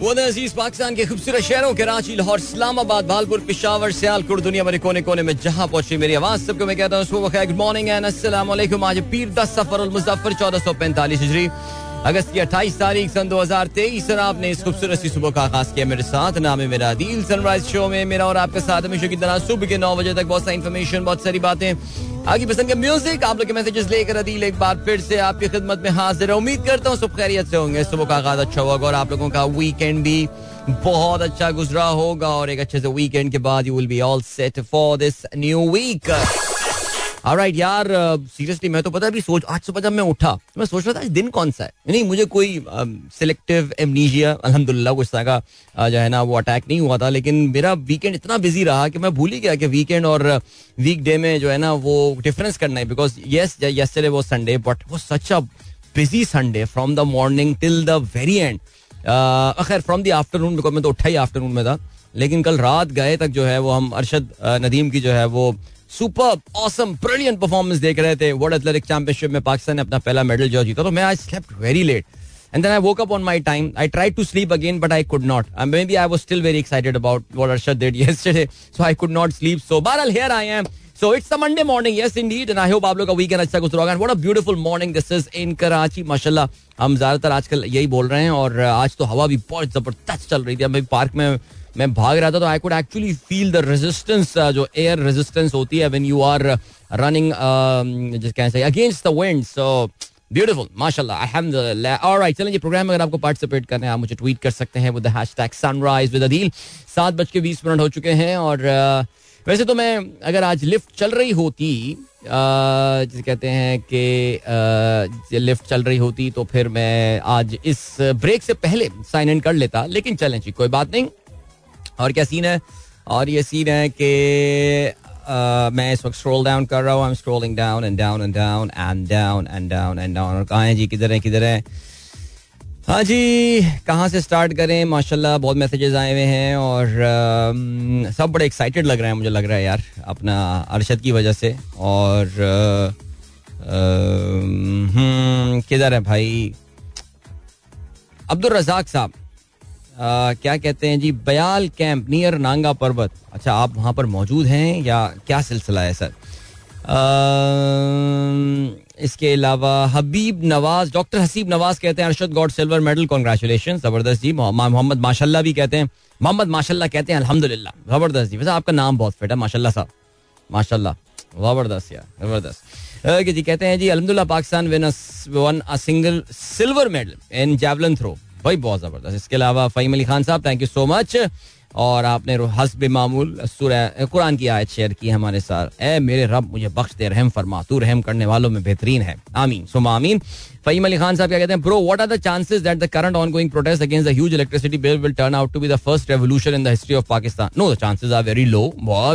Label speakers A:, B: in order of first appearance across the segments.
A: वो अज़ीज़ पाकिस्तान के खूबसूरत शहरों कराची लाहौर, इस्लामाबाद, भालपुर, पिशावर, सियालकोट, दुनिया भर कोने कोने में जहाँ पहुँची मेरी आवाज़। सबको मैं कहता हूँ, सुबह गुड मॉर्निंग एंड वालेकुम आज पीर दस सफ़र मुजफ्फर, चौदह सौ पैंतालीस हिजरी। अगस्त की अट्ठाईस तारीख, सन दो हज़ार तेईस आपने इस खूबसूरत सुबह का आगाज़ किया मेरे साथ। नाम है मेरा दिल सनराइज शो में मेरा और आपके साथ हमेशा की तरह। सुबह के नौ बजे तक बहुत सारी इन्फॉर्मेशन बहुत सारी बातें। आगे पसंद के म्यूज़िक आप लोग के मैसेजेस लेकर अदील एक बार फिर से आपकी खिदमत में हाजिर है। उम्मीद करता हूँ सब खैरियत से होंगे। सुबह का आगाज़ अच्छा होगा और आप लोगों का वीकेंड भी बहुत अच्छा गुजरा होगा और एक अच्छे से वीकेंड के बाद you will be all set for this new week right यार सीरियसली मैं तो पता अभी सोच, आज सुबह जब मैं उठा तो मैं सोच रहा था, आज दिन कौन सा है? नहीं, मुझे कोई सिलेक्टिव एमनीजिया अल्हम्दुलिल्लाह, कुछ तरह का जो है ना, वो अटैक नहीं हुआ था, लेकिन मेरा वीकेंड इतना बिज़ी रहा कि मैं भूल ही गया कि वीकेंड और वीक डे में जो है ना, वो डिफरेंस करना है बिकॉज़ येस यस्टरडे वो संडे बट वो such a busy Sunday from the morning till the very end खैर फ्रॉम द आफ्टरनून बिकॉज़ मैं तो उठा ही आफ्टरनून में था, लेकिन कल रात गए तक जो है वो हम अरशद नदीम की जो है वो सुपर ऑसम ब्रिलियंट परफॉर्मेंस देख रहे थे वर्ल्ड एथलेटिक चैंपियनशिप में पाकिस्तान ने अपना पहला मेडल जो जीता। तो मैं I slept very late and then I woke up on my time I try to sleep again but I could not maybe I was still very excited about what Arshad did ये so I could not sleep so bar all I am so it's Monday morning yes indeed and I hope आप लोग का weekend अच्छा गुजरा होगा. What a beautiful morning this is in Karachi माशाल्लाह हम ज़्यादातर आजकल यही बोल रहे हैं और आज तो हवा भी बहुत ज़बरदस्त चल रही थी। हम पार्क में मैं भाग रहा था तो I could actually feel the resistance जो एयर रेजिस्टेंस होती है when you are running against the wind so beautiful माशाल्लाह अल्हम्दुलिल्लाह ऑलराइट प्रोग्राम में अगर आपको पार्टिसिपेट करना है आप मुझे ट्वीट कर सकते हैं with hashtag sunrise with Adeel सात बज के बीस मिनट हो चुके हैं और uh, वैसे तो मैं अगर आज लिफ्ट चल रही होती uh, जिसे कहते हैं कि लिफ्ट uh, चल रही होती तो फिर मैं आज इस ब्रेक से पहले साइन इन कर लेता लेकिन चलें जी कोई बात नहीं। और क्या सीन है? और ये सीन है कि मैं इस वक्त स्क्रॉल डाउन कर रहा हूँ I am scrolling down and down and down and down and down and down और कहाँ है जी? किधर है? किधर है? हाँ जी कहाँ से स्टार्ट करें? माशाल्लाह बहुत मैसेजेस आए हुए हैं और आ, सब बड़े एक्साइटेड लग रहे हैं मुझे लग रहा है यार अपना अरशद की वजह से। और किधर है भाई? अब्दुल रजाक साहब। क्या कहते हैं जी? Beyal camp near Nanga Parbat. अच्छा आप वहाँ पर मौजूद हैं या क्या सिलसिला है, सर? इसके अलावा हबीब नवाज़, डॉक्टर हसीब नवाज़ कहते हैं, Arshad got silver medal congratulation ज़बरदस्त जी। मोहम्मद माशाल्लाह भी कहते हैं। मोहम्मद माशाल्लाह कहते हैं, अल्हम्दुलिल्लाह, ज़बरदस्त जी। वैसे आपका नाम बहुत फिट है, माशाल्लाह साहब। माशाल्लाह, ज़बरदस्त यार, ज़बरदस्त। जी कहते हैं जी अलहमदुल्ला Pakistan won a single silver medal in javelin throw भाई, बहुत ज़बरदस्त। इसके अलावा फ़हीम अली खान साहब थैंक यू सो मच और आपने हसब मामूल कुरान की आयत शेयर की हमारे साथ। ए, मेरे रब, मुझे बख्श दे, रहम फरमा। तू रहम करने वालों में बेहतरीन है। आमीन, सुम आमीन। फ़हीम अली खान साहब क्या कहते हैं bro what are the chances that the current ongoing protest against the huge electricity bill will turn out to be the first revolution in the history of Pakistan no the chances are very low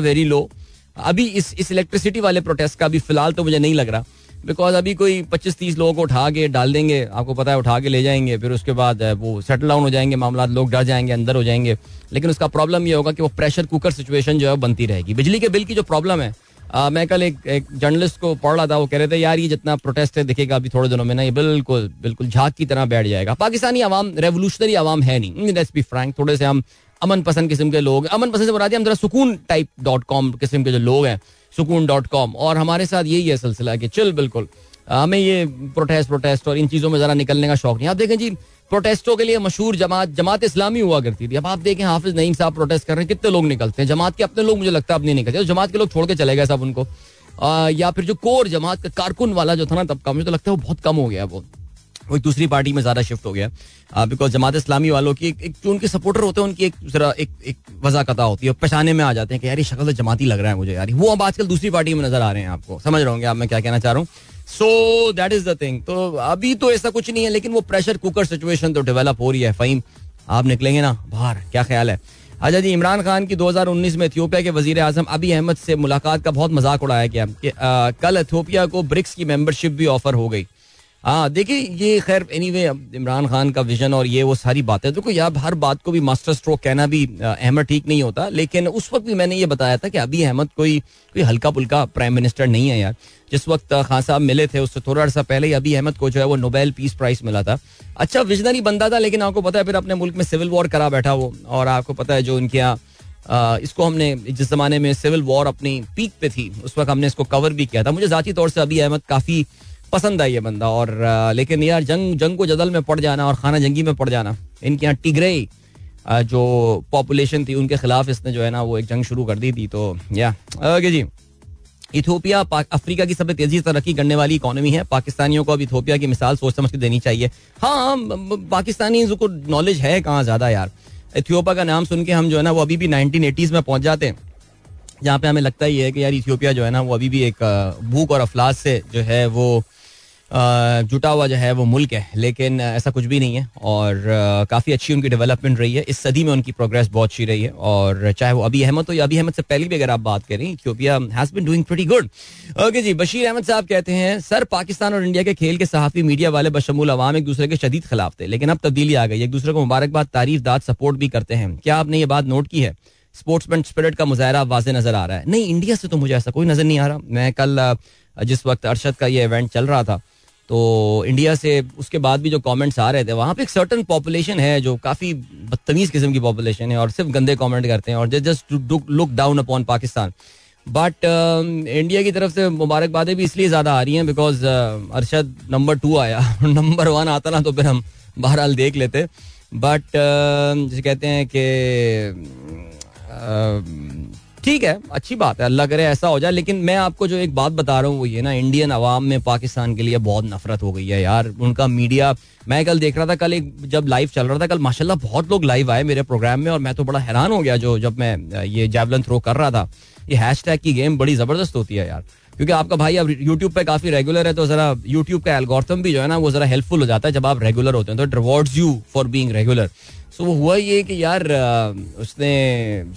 A: very low अभी इस इस electricity वाले protest का अभी फ़िलहाल तो मुझे नहीं लग रहा। बिकॉज़ अभी कोई पच्चीस तीस लोगों को उठा के डाल देंगे आपको पता है उठा के ले जाएँगे फिर उसके बाद वो सेटल डाउन हो जाएँगे मामला लोग डर जाएँगे अंदर हो जाएँगे। लेकिन उसका प्रॉब्लम ये होगा कि वो प्रेशर कुकर सिचुएशन जो है बनती रहेगी। बिजली के बिल की जो प्रॉब्लम है आ, मैं कल एक एक जर्नलिस्ट को पढ़ रहा था वो कह रहे थे यार ये जितना प्रोटेस्ट है दिखेगा अभी थोड़े दिनों में ना ये बिल्कुल बिल्कुल झाक की तरह बैठ जाएगा। पाकिस्तानी आवाम रेवोल्यूशनरी आवाम है नहीं। लेट्स बी फ्रैंक थोड़े से हम अमन पसंद किस्म के लोग अमन पसंद से बता दिया हम जरा सुकून टाइप डॉट कॉम किस्म के जो लोग हैं सुकून डॉट कॉम। और हमारे साथ यही है सिलसिला कि चिल बिल्कुल। हमें ये प्रोटेस्ट प्रोटेस्ट और इन चीज़ों में ज़रा निकलने का शौक नहीं। आप देखें जी प्रोटेस्टों के लिए मशहूर जमात जमात इस्लामी हुआ करती थी। अब आप देखें हाफिज नईम साहब प्रोटेस्ट कर रहे हैं कितने लोग निकलते हैं? जमात के अपने लोग मुझे लगता है अब नहीं निकलते। जमात के लोग छोड़ के चले गए सब उनको। आ, या फिर जो कोर जमात का कारकुन वाला जो था ना तबका मुझे तो लगता है वो बहुत कम हो गया वो। वो दूसरी पार्टी में ज़्यादा शिफ्ट हो गया बिकॉज़ जमात इस्लामी वालों की एक, जो उनके सपोर्टर होते हैं उनकी एक जरा एक एक वजाकता होती है पहचाने में आ जाते हैं कि यार ये शक्ल तो जमाती लग रहा है मुझे यार। वो अब आजकल दूसरी पार्टी में नज़र आ रहे हैं आपको। समझ रहे होंगे आप मैं क्या कहना चाह रहा हूँ। So that is the thing तो अभी तो ऐसा कुछ नहीं है लेकिन वो प्रेशर कुकर सिचुएशन तो डेवलप हो रही है फहीम आप निकलेंगे ना बाहर क्या ख्याल है? अच्छा जी इमरान खान की 2019 में इथियोपिया के वज़ीर आज़म अभी अहमद से मुलाकात का बहुत मज़ाक उड़ाया गया कि कल इथियोपिया को ब्रिक्स की मेंबरशिप भी ऑफ़र हो गई। हाँ देखिए, ये खैर एनी वे इमरान खान का विजन और ये वो सारी बातें, देखो यार हर बात को भी मास्टर स्ट्रोक कहना भी अहमद ठीक नहीं होता, लेकिन उस वक्त भी मैंने ये बताया था कि अभी अहमद कोई कोई हल्का पुल्का प्राइम मिनिस्टर नहीं है यार। जिस वक्त खान साहब मिले थे, उससे थोड़ा अर्सा पहले ही अभी अहमद को जो है वो नोबेल पीस प्राइज मिला था। अच्छा विजनरी बंदा था, लेकिन आपको पता है, फिर अपने मुल्क में सिविल वॉर करा बैठा वो, और आपको पता है जो उनके यहाँ इसको हमने, जिस जमाने में सिविल वॉर अपनी पीक पे थी, उस वक्त हमने इसको कवर भी किया था। मुझे जाती तौर से अभी अहमद काफ़ी पसंद है ये बंदा और लेकिन यार जंग जंग को जदल में पड़ जाना और खाना जंगी में पड़ जाना, इनके यहाँ टिगरे जो पॉपुलेशन थी, उनके खिलाफ इसने जो है ना वो एक जंग शुरू कर दी थी तो या ओके जी। इथोपिया अफ्रीका की सबसे तेज़ी से तरक्की करने वाली इकोनॉमी है। पाकिस्तानियों को अब इथोपिया की मिसाल सोच समझ के देनी चाहिए। हाँ पाकिस्तानी को नॉलेज है कहाँ ज़्यादा यार। इथियोपिया का नाम सुन के हम जो है ना वो अभी भी नाइनटीन एटीज में पहुँच जाते हैं, जहाँ पे हमें लगता ही है कि यार इथियोपिया जो है ना वो अभी भी एक भूख और अफलास से जो है वो जुटा हुआ जो है वो मुल्क है, लेकिन ऐसा कुछ भी नहीं है और काफ़ी अच्छी उनकी डेवलपमेंट रही है। इस सदी में उनकी प्रोग्रेस बहुत अच्छी रही है और चाहे वो अभी अहमद हो या अभी अहमद से पहले भी अगर आप बात करें Ethiopia has been doing pretty good okay जी, बशीर अहमद साहब कहते हैं, सर, पाकिस्तान और इंडिया के खेल के सहाफ़ी मीडिया वाले बशमूल अवाम एक दूसरे के शदीद खिलाफ थे, लेकिन अब तब्दीली आ गई एक दूसरे को मुबारकबाद तारीफ़ दाद सपोर्ट भी करते हैं। क्या आपने ये बात नोट की है? स्पोर्ट्समैन स्पिरिट का मुजाहरा वाजे नज़र आ रहा है। नहीं, इंडिया से तो मुझे ऐसा कोई नज़र नहीं आ रहा। मैं कल जिस वक्त अरशद का ये इवेंट चल रहा था तो इंडिया से उसके बाद भी जो कमेंट्स आ रहे थे, वहाँ पे एक सर्टन पॉपुलेशन है जो काफ़ी बदतमीज़ किस्म की पॉपुलेशन है और सिर्फ़ गंदे कमेंट करते हैं और just look down upon Pakistan but India की तरफ़ से मुबारकबादें भी इसलिए ज़्यादा आ रही हैं बिकॉज़ अरशद नंबर टू आया नंबर वन आता ना तो फिर हम बहरहाल देख लेते. बट जैसे कहते हैं कि ठीक है, अच्छी बात है, अल्लाह करे ऐसा हो जाए। लेकिन मैं आपको जो एक बात बता रहा हूँ, वो ये ना इंडियन अवाम में पाकिस्तान के लिए बहुत नफरत हो गई है यार। उनका मीडिया मैं कल देख रहा था, कल एक जब लाइव चल रहा था, कल माशाल्लाह बहुत लोग लाइव आए मेरे प्रोग्राम में और मैं तो बड़ा हैरान हो गया जो जब मैं ये जैवलन थ्रो कर रहा था। ये हैश की गेम बड़ी ज़बरदस्त होती है यार। क्योंकि आपका भाई अब यूट्यूब पे काफ़ी रेगुलर है तो जरा यूट्यूब का एल्गोरिथम भी जो है ना, वो जरा हेल्पफुल हो जाता है जब आप रेगुलर होते हैं। तो it rewards you for being regular so वो हुआ ये कि यार उसने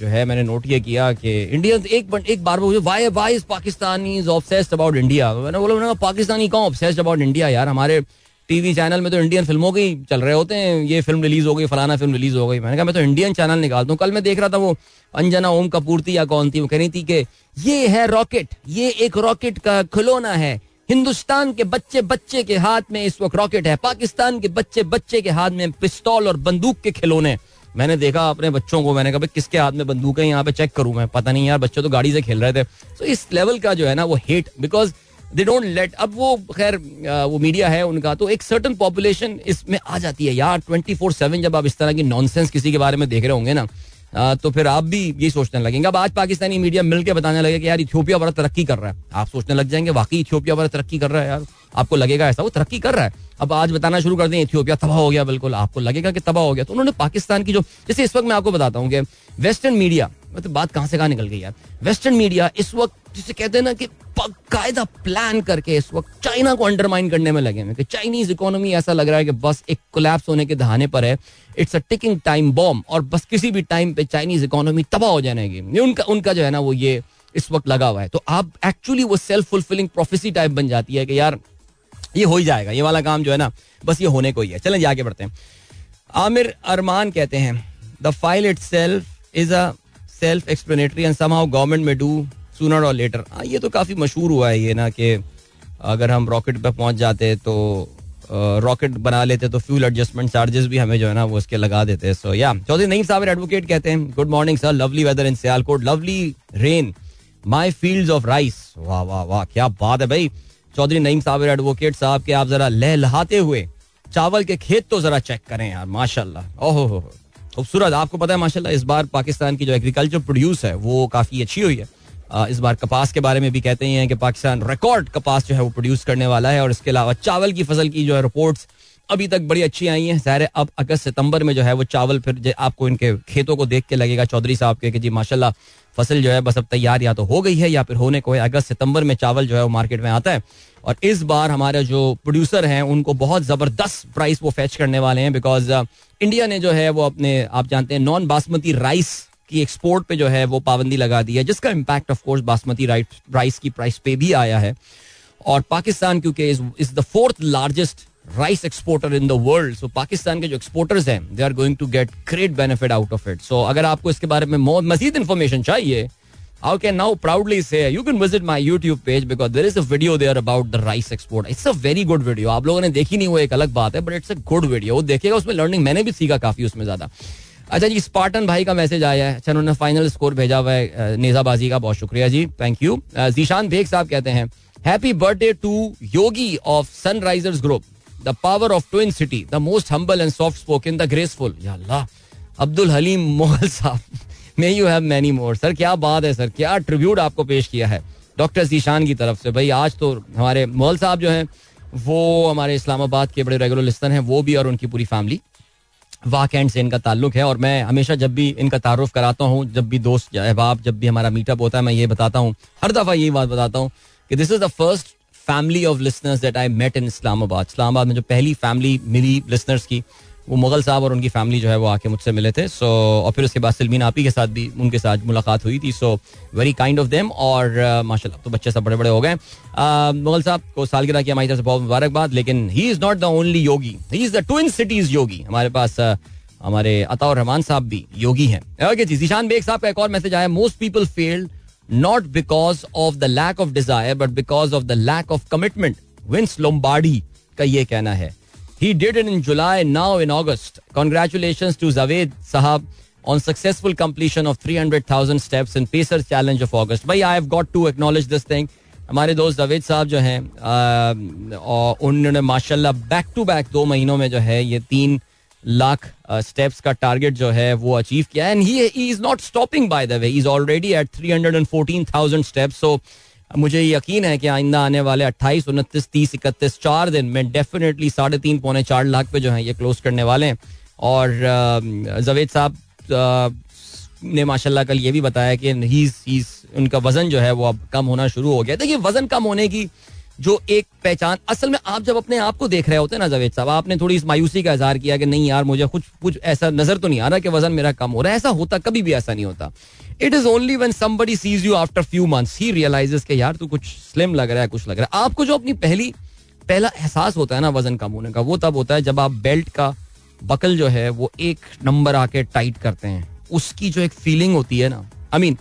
A: जो है, मैंने नोट ये किया कि इंडिया एक एक बार why why is Pakistani is obsessed about India मैंने बोला पाकिस्तानी कौन ऑब्सेस्ड अबाउट इंडिया यार? हमारे टीवी चैनल में तो इंडियन फ़िल्मों के चल रहे होते हैं। ये फ़िल्म रिलीज़ हो गई, फलाना फ़िल्म रिलीज़ हो गई। मैंने कहा, मैं तो इंडियन चैनल निकालता हूँ कल मैं देख रहा था वो, अंजना ओम कपूर थी या कौन थी, वो कह रही थी कि ये है रॉकेट ये एक रॉकेट का खिलौना है। हिंदुस्तान के बच्चे बच्चे के हाथ में इस वक्त रॉकेट है। पाकिस्तान के बच्चे बच्चे के हाथ में पिस्तौल और बंदूक के खिलौने। मैंने देखा अपने बच्चों को, मैंने कहा किसके हाथ में बंदूक है? यहाँ पे चेक करूँ मैं, पता नहीं यार, बच्चे तो गाड़ी से खेल रहे थे। तो इस लेवल का जो है ना, वो hate because they don't let अब वो, खैर वो मीडिया है उनका तो एक सर्टन पॉपुलेशन इसमें आ जाती है। यार ट्वेंटी फोर सेवन जब आप इस तरह की नॉनसेंस किसी के बारे में देख रहे होंगे ना तो फिर आप भी यही सोचने लगेंगे। अब आज पाकिस्तानी मीडिया मिलकर बताने लगे कि यार इथियोपिया बड़ा तरक्की कर रहा है। आप सोचने लग जाएँगे, वाकई इथियोपिया बड़ा तरक्की कर रहा है यार। आपको लगेगा ऐसा, वो तरक्की कर रहा है। अब आज बताना शुरू कर दें, इथियोपिया तबाह हो गया बिल्कुल। आपको लगेगा कि तबाह हो गया। तो उन्होंने पाकिस्तान की जो, जैसे इस वक्त मैं आपको बताता हूँ कि वेस्टर्न मीडिया मतलब बात कहाँ से कहाँ निकल गई यार? वेस्टर्न मीडिया इस वक्त जिसे कहते हैं ना कि कायदा प्लान करके इस वक्त चाइना को अंडरमाइन करने में लगे हैं। चाइनीज़ इकोनॉमी ऐसा लग रहा है कि बस एक कोलैप्स होने के दहाने पर है। It's a ticking time bomb और बस किसी भी टाइम पे चाइनीज़ इकोनॉमी तबाह हो जाएगी ये उनका उनका जो है ना वो ये इस वक्त लगा हुआ है। तो आप एक्चुअली वो सेल्फ फुलफिलिंग प्रोफेसी टाइप बन जाती है कि यार ये हो ही जाएगा। ये वाला काम जो है ना, बस ये होने को ही है। चलें आगे बढ़ते हैं। आमिर अरमान कहते हैं the file itself is a self explanatory and somehow government may do sooner or later ये तो काफ़ी मशहूर हुआ है ये ना कि अगर हम रॉकेट पर पहुँच जाते तो रॉकेट बना लेते तो फ्यूल एडजस्टमेंट चार्जेस भी हमें जो है ना वो उसके लगा देते। सो या चौधरी नईम साहब एडवोकेट कहते हैं good morning sir lovely weather in Sialkot lovely rain my field of rice वाह वाह वाह, क्या बात है भाई। चौधरी नईम साहब एडवोकेट साहब के आप जरा लहलहाते हुए चावल के खेत तो जरा चेक करें यार, माशाल्लाह। ओहो खूबसूरत। आपको पता है, माशाल्लाह, इस बार पाकिस्तान की जो एग्रीकल्चर प्रोड्यूस है, वो काफ़ी अच्छी हुई है। इस बार कपास के बारे में भी कहते हैं कि पाकिस्तान रिकॉर्ड कपास जो है वो प्रोड्यूस करने वाला है और इसके अलावा चावल की फ़सल की जो है रिपोर्ट्स अभी तक बड़ी अच्छी आई हैं। ज़ाहिर अब अगस्त सितंबर में जो है वो चावल फिर आपको इनके खेतों को देख के लगेगा। चौधरी साहब के कि जी, माशाल्लाह, फ़सल जो है बस अब तैयार या तो हो गई है या फिर होने को है। अगस्त सितंबर में चावल जो है वो मार्केट में आता है। और इस बार हमारे जो प्रोड्यूसर हैं, उनको बहुत ज़बरदस्त प्राइस वो फैच करने वाले हैं बिकॉज़ इंडिया ने जो है वो अपने, आप जानते हैं नॉन बासमती राइस की एक्सपोर्ट पे जो है वो पाबंदी लगा दी है, जिसका impact of course basmati rice की प्राइस पे भी आया है और पाकिस्तान, क्योंकि is the fourth largest rice exporter in the world so Pakistan के जो एक्सपोर्टर्स हैं they are going to get great benefit out of it so अगर आपको इसके बारे में मजीद इन्फॉर्मेशन चाहिए, How can now proudly say, you can visit my YouTube page, because there is a video there about the rice export. It's a very good video. आप लोगों ने देखी नहीं, वो एक अलग बात है but it's a good video वो देखेगा उसमें लर्निंग मैंने भी सीखा काफ़ी उसमें ज़्यादा अच्छा जी, स्पार्टन भाई का मैसेज आया है। अच्छा उन्होंने फाइनल स्कोर भेजा हुआ है नेजाबाजी का। बहुत शुक्रिया जी। थैंक यू जीशान बेग साहब कहते हैं happy birthday to yogi of Sunrisers group the power of twin city the most humble and soft spoken the graceful Abdul Haleem Mohal साहब may you have many more sir क्या बात है sir क्या tribute आपको पेश किया है? Doctor Zeeshan की तरफ़ से। भाई, आज तो हमारे मोहल साहब जो हैं, वो हमारे इस्लामाबाद के बड़े रेगुलर लिस्टन हैं, वो भी और उनकी पूरी फैमिली वाकैंड से इनका ताल्लुक है और मैं हमेशा जब भी इनका तारुफ कराता हूँ, जब भी दोस्त अहबाब, जब भी हमारा मीटअप होता है, मैं ये बताता हूँ, हर दफ़ा यही बात बताता हूँ कि this is the first family of listeners that I met in Islamabad Islamabad में जो पहली फैमिली मिली लिसनर्स की वो मुगल साहब और उनकी फैमिली जो है वो आके मुझसे मिले थे। सो और फिर उसके बाद सलमीन आपी के साथ भी उनके साथ मुलाकात हुई थी। So very kind of them और माशाल्लाह तो बच्चे सब बड़े बड़े हो गए। मुगल साहब को सालगिरह की हमारी तरफ़ से बहुत मुबारकबाद, लेकिन he is not the only yogi he is the twin cities yogi हमारे पास हमारे अताउर रहमान साहब भी योगी हैं। ओके जी, जीशान बेग साहब का एक और मैसेज आया। Most people failed not because of the lack of desire but because of the lack of commitment Vince Lombardi का ये कहना है। He did it in July, now in August. Congratulations to Zaved Sahab on successful completion of 300,000 steps in Pacer Challenge of August. भाई I have got to acknowledge this thing. हमारे दोस्त जावेद साहब जो हैं उन्होंने माशाल्लाह बैक टू बैक दो महीनों में जो है ये तीन लाख स्टेप्स का टारगेट जो है वो अचीव किया and he is not stopping by the way is already at three hundred and fourteen thousand steps so मुझे यकीन है कि आइंदा आने वाले अट्ठाईस, उनतीस, तीस, इकतीस, चार दिन में डेफिनेटली साढ़े तीन, पौने चार लाख पे जो है ये क्लोज करने वाले हैं। और जवेद साहब ने माशाल्लाह कल ये भी बताया कि हीज उनका वज़न जो है वो अब कम होना शुरू हो गया। देखिए, वज़न कम होने की जो एक पहचान, असल में आप जब अपने आप को देख रहे होते हैं ना जवेद साहब, आपने थोड़ी इस मायूसी का इजहार किया कि नहीं यार, मुझे कुछ कुछ ऐसा नज़र तो नहीं आ रहा कि वज़न मेरा कम हो रहा है। ऐसा होता, कभी भी ऐसा नहीं होता। It is only one somebody sees you after few months he realises के यार तू कुछ स्लिम लग रहा है, कुछ लग रहा है। आपको जो अपनी पहली, पहला एहसास होता है ना वज़न कम होने का, वो तब होता है जब आप बेल्ट का बकल जो है वो एक नंबर आके टाइट करते हैं। उसकी जो एक फीलिंग होती है ना आई मीन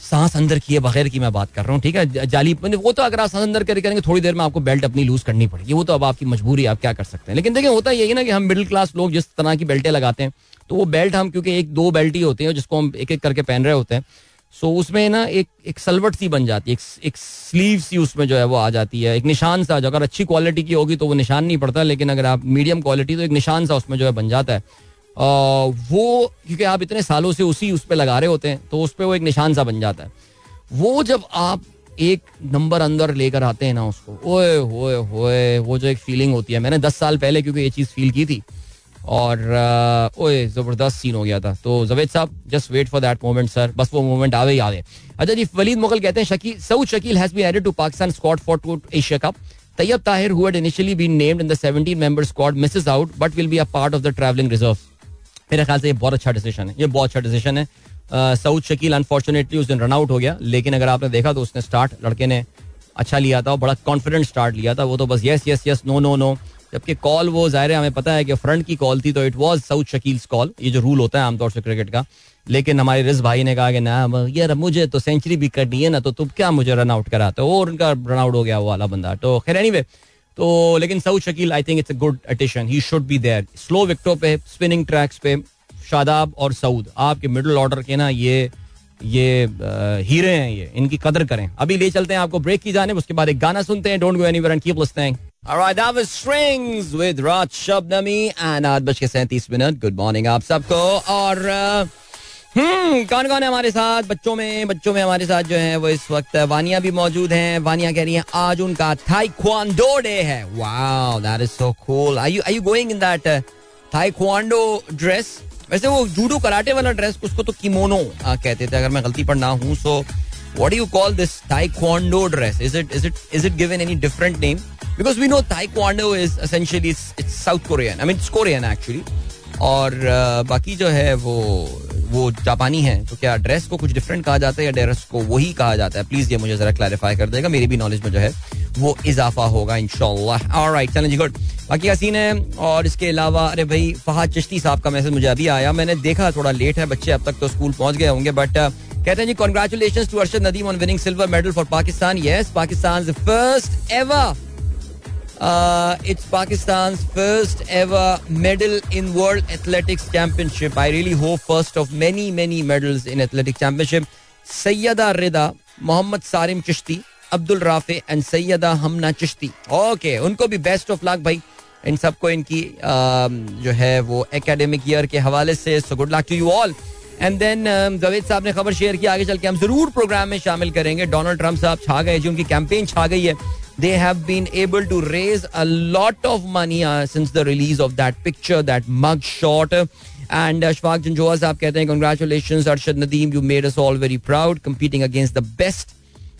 A: सांस अंदर किए बगैर की मैं बात कर रहा हूँ ठीक है? जाली वो तो अगर आप सांस अंदर करके करेंगे थोड़ी देर में आपको बेल्ट अपनी लूज करनी पड़ेगी। वो तो अब आपकी मजबूरी आप क्या कर सकते हैं। लेकिन देखिए होता यही ना कि हम मिडिल क्लास लोग जिस तरह की बेल्टें लगाते हैं तो वो बेल्ट हम क्योंकि एक दो बेल्ट ही होते हैं जिसको हम एक एक करके पहन रहे होते हैं सो उसमें ना एक एक सलवट सी बन जाती है एक, एक स्लीव सी उसमें जो है वो आ जाती है एक निशान सा जो अगर अच्छी क्वालिटी की होगी तो वो निशान नहीं पड़ता लेकिन अगर आप मीडियम क्वालिटी तो एक निशान सा उसमें जो है बन जाता है। वो, क्योंकि आप इतने सालों से उसी उस पर लगा रहे होते हैं तो उस पर वो एक निशान सा बन जाता है। वो जब आप एक नंबर अंदर लेकर आते हैं ना उसको, ओए, होए होए, वो जो एक फीलिंग होती है, मैंने दस साल पहले क्योंकि ये चीज़ फील की थी, और ओए, ज़बरदस्त सीन हो गया था। तो जवेद साहब just wait for that moment sir बस वो मोमेंट आवे ही आवे। अच्छा जी वलीद मुगल कहते हैं Shakeel Saud Shakeel has been added to Pakistan squad for to Asia cup Tayyab Tahir who initially been named in the 17 member squad misses out but will be a part of the travelling reserve मेरे ख्याल से ये बहुत अच्छा decision है। ये बहुत अच्छा डिसीज़न है। सऊद शकील अनफॉर्चुनेटली उस दिन रन आउट हो गया। लेकिन अगर आपने देखा तो उसने स्टार्ट लड़के ने अच्छा लिया था और बड़ा कॉन्फिडेंट स्टार्ट लिया था। वो तो बस yes yes yes no no no जबकि कॉल वो ज़ाहिर है, हमें पता है कि फ्रंट की कॉल थी तो it was Saud Shakeel call ये जो रूल होता है आमतौर से क्रिकेट का। लेकिन हमारे रिज भाई ने कहा कि ना यार मुझे तो सेंचुरी भी करनी है ना तो तुम क्या मुझे रन आउट कराते हो? और उनका रन आउट हो गया, वो वाला बंदा। तो खैर एनी तो लेकिन Saud Shakeel I think it's a good addition he should be there slow विकटों पे स्पिनिंग ट्रैक्स पे शादाब और सऊद। आपके मिडिल ऑर्डर के ना ये ये हीरे हैं ये। इनकी कदर करें। अभी ले चलते हैं आपको ब्रेक की जाने उसके बाद एक गाना सुनते हैं। Don't go anywhere and keep listening Alright, that was Strings with Raj Shabnami and आठ बज के सैंतीस मिनट। गुड मॉर्निंग आप सबको और हम्म कौन कौन है हमारे साथ? बच्चों में बच्चों में हमारे साथ जो है वो इस वक्त वानिया भी मौजूद हैं। वानिया कह रही हैं, आज उनका थाईक्वांडो डे है। Wow that is so cool are you are you going in that taekwondo dress? वैसे वो जूडो कराटे वाला ड्रेस, उसको तो किमोनो कहते थे, अगर मैं गलती पर ना हूँ so what do you call this taekwondo dress? Is it is it is it given any different name because we know taekwondo is essentially it's South Korean I mean it's Korean actually और uh, बाकी जो है वो वो जापानी है तो क्या ड्रेस को कुछ डिफरेंट कहा जाता है या ड्रेस को वही कहा जाता है? प्लीज़ ये मुझे जरा क्लैरिफाई कर देगा मेरी भी नॉलेज में जो है वो इजाफा होगा इनशाला राइट चलें जी गुड बाकी सीन है और इसके अलावा अरे भाई फहाद चिश्ती साहब का मैसेज मुझे अभी आया। मैंने देखा थोड़ा लेट है बच्चे अब तक तो स्कूल पहुँच गए होंगे बट uh, कहते हैं जी congratulation to Arshad Nadeem on winning silver medal for Pakistan yes Pakistan first ever it's Pakistan first ever medal in world athletics championship I really hope first of many many medals in athletics championship Syeda Rida Mohammad Sarim Chishti Abdul Rafay and Syeda Hamna Chishti okay उनको भी best of luck भाई. इन सबको इनकी जो है वो academic year के हवाले से so good luck to you all and then Javed साहब ने खबर शेयर की, आगे चल के हम ज़रूर प्रोग्राम में शामिल करेंगे. डोनाल्ड ट्रंप साहब छा गए जो, उनकी कैंपेन छा गई है. they have been able to raise a lot of money uh, since the release of that picture, that mug shot. And uh, Ashfaq Janjoa saab kehte hain congratulations Arshad Nadeem. You made us all very proud competing against the best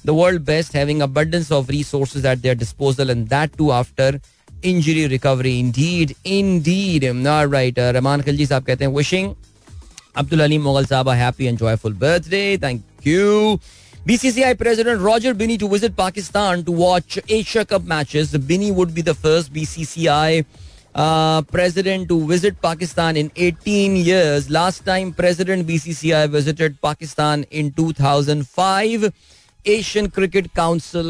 A: the world best having abundance of resources at their disposal and that too after injury recovery. Indeed indeed. All right uh, Rahman Khalji saab kehte hain wishing Abdul Ali Mughal saab a happy and joyful birthday. Thank you. President Roger Binney to visit Pakistan to watch Asia Cup matches. Binney would be the first BCCI uh, president to visit Pakistan in 18 years. Last time President BCCI visited Pakistan in 2005. Asian cricket council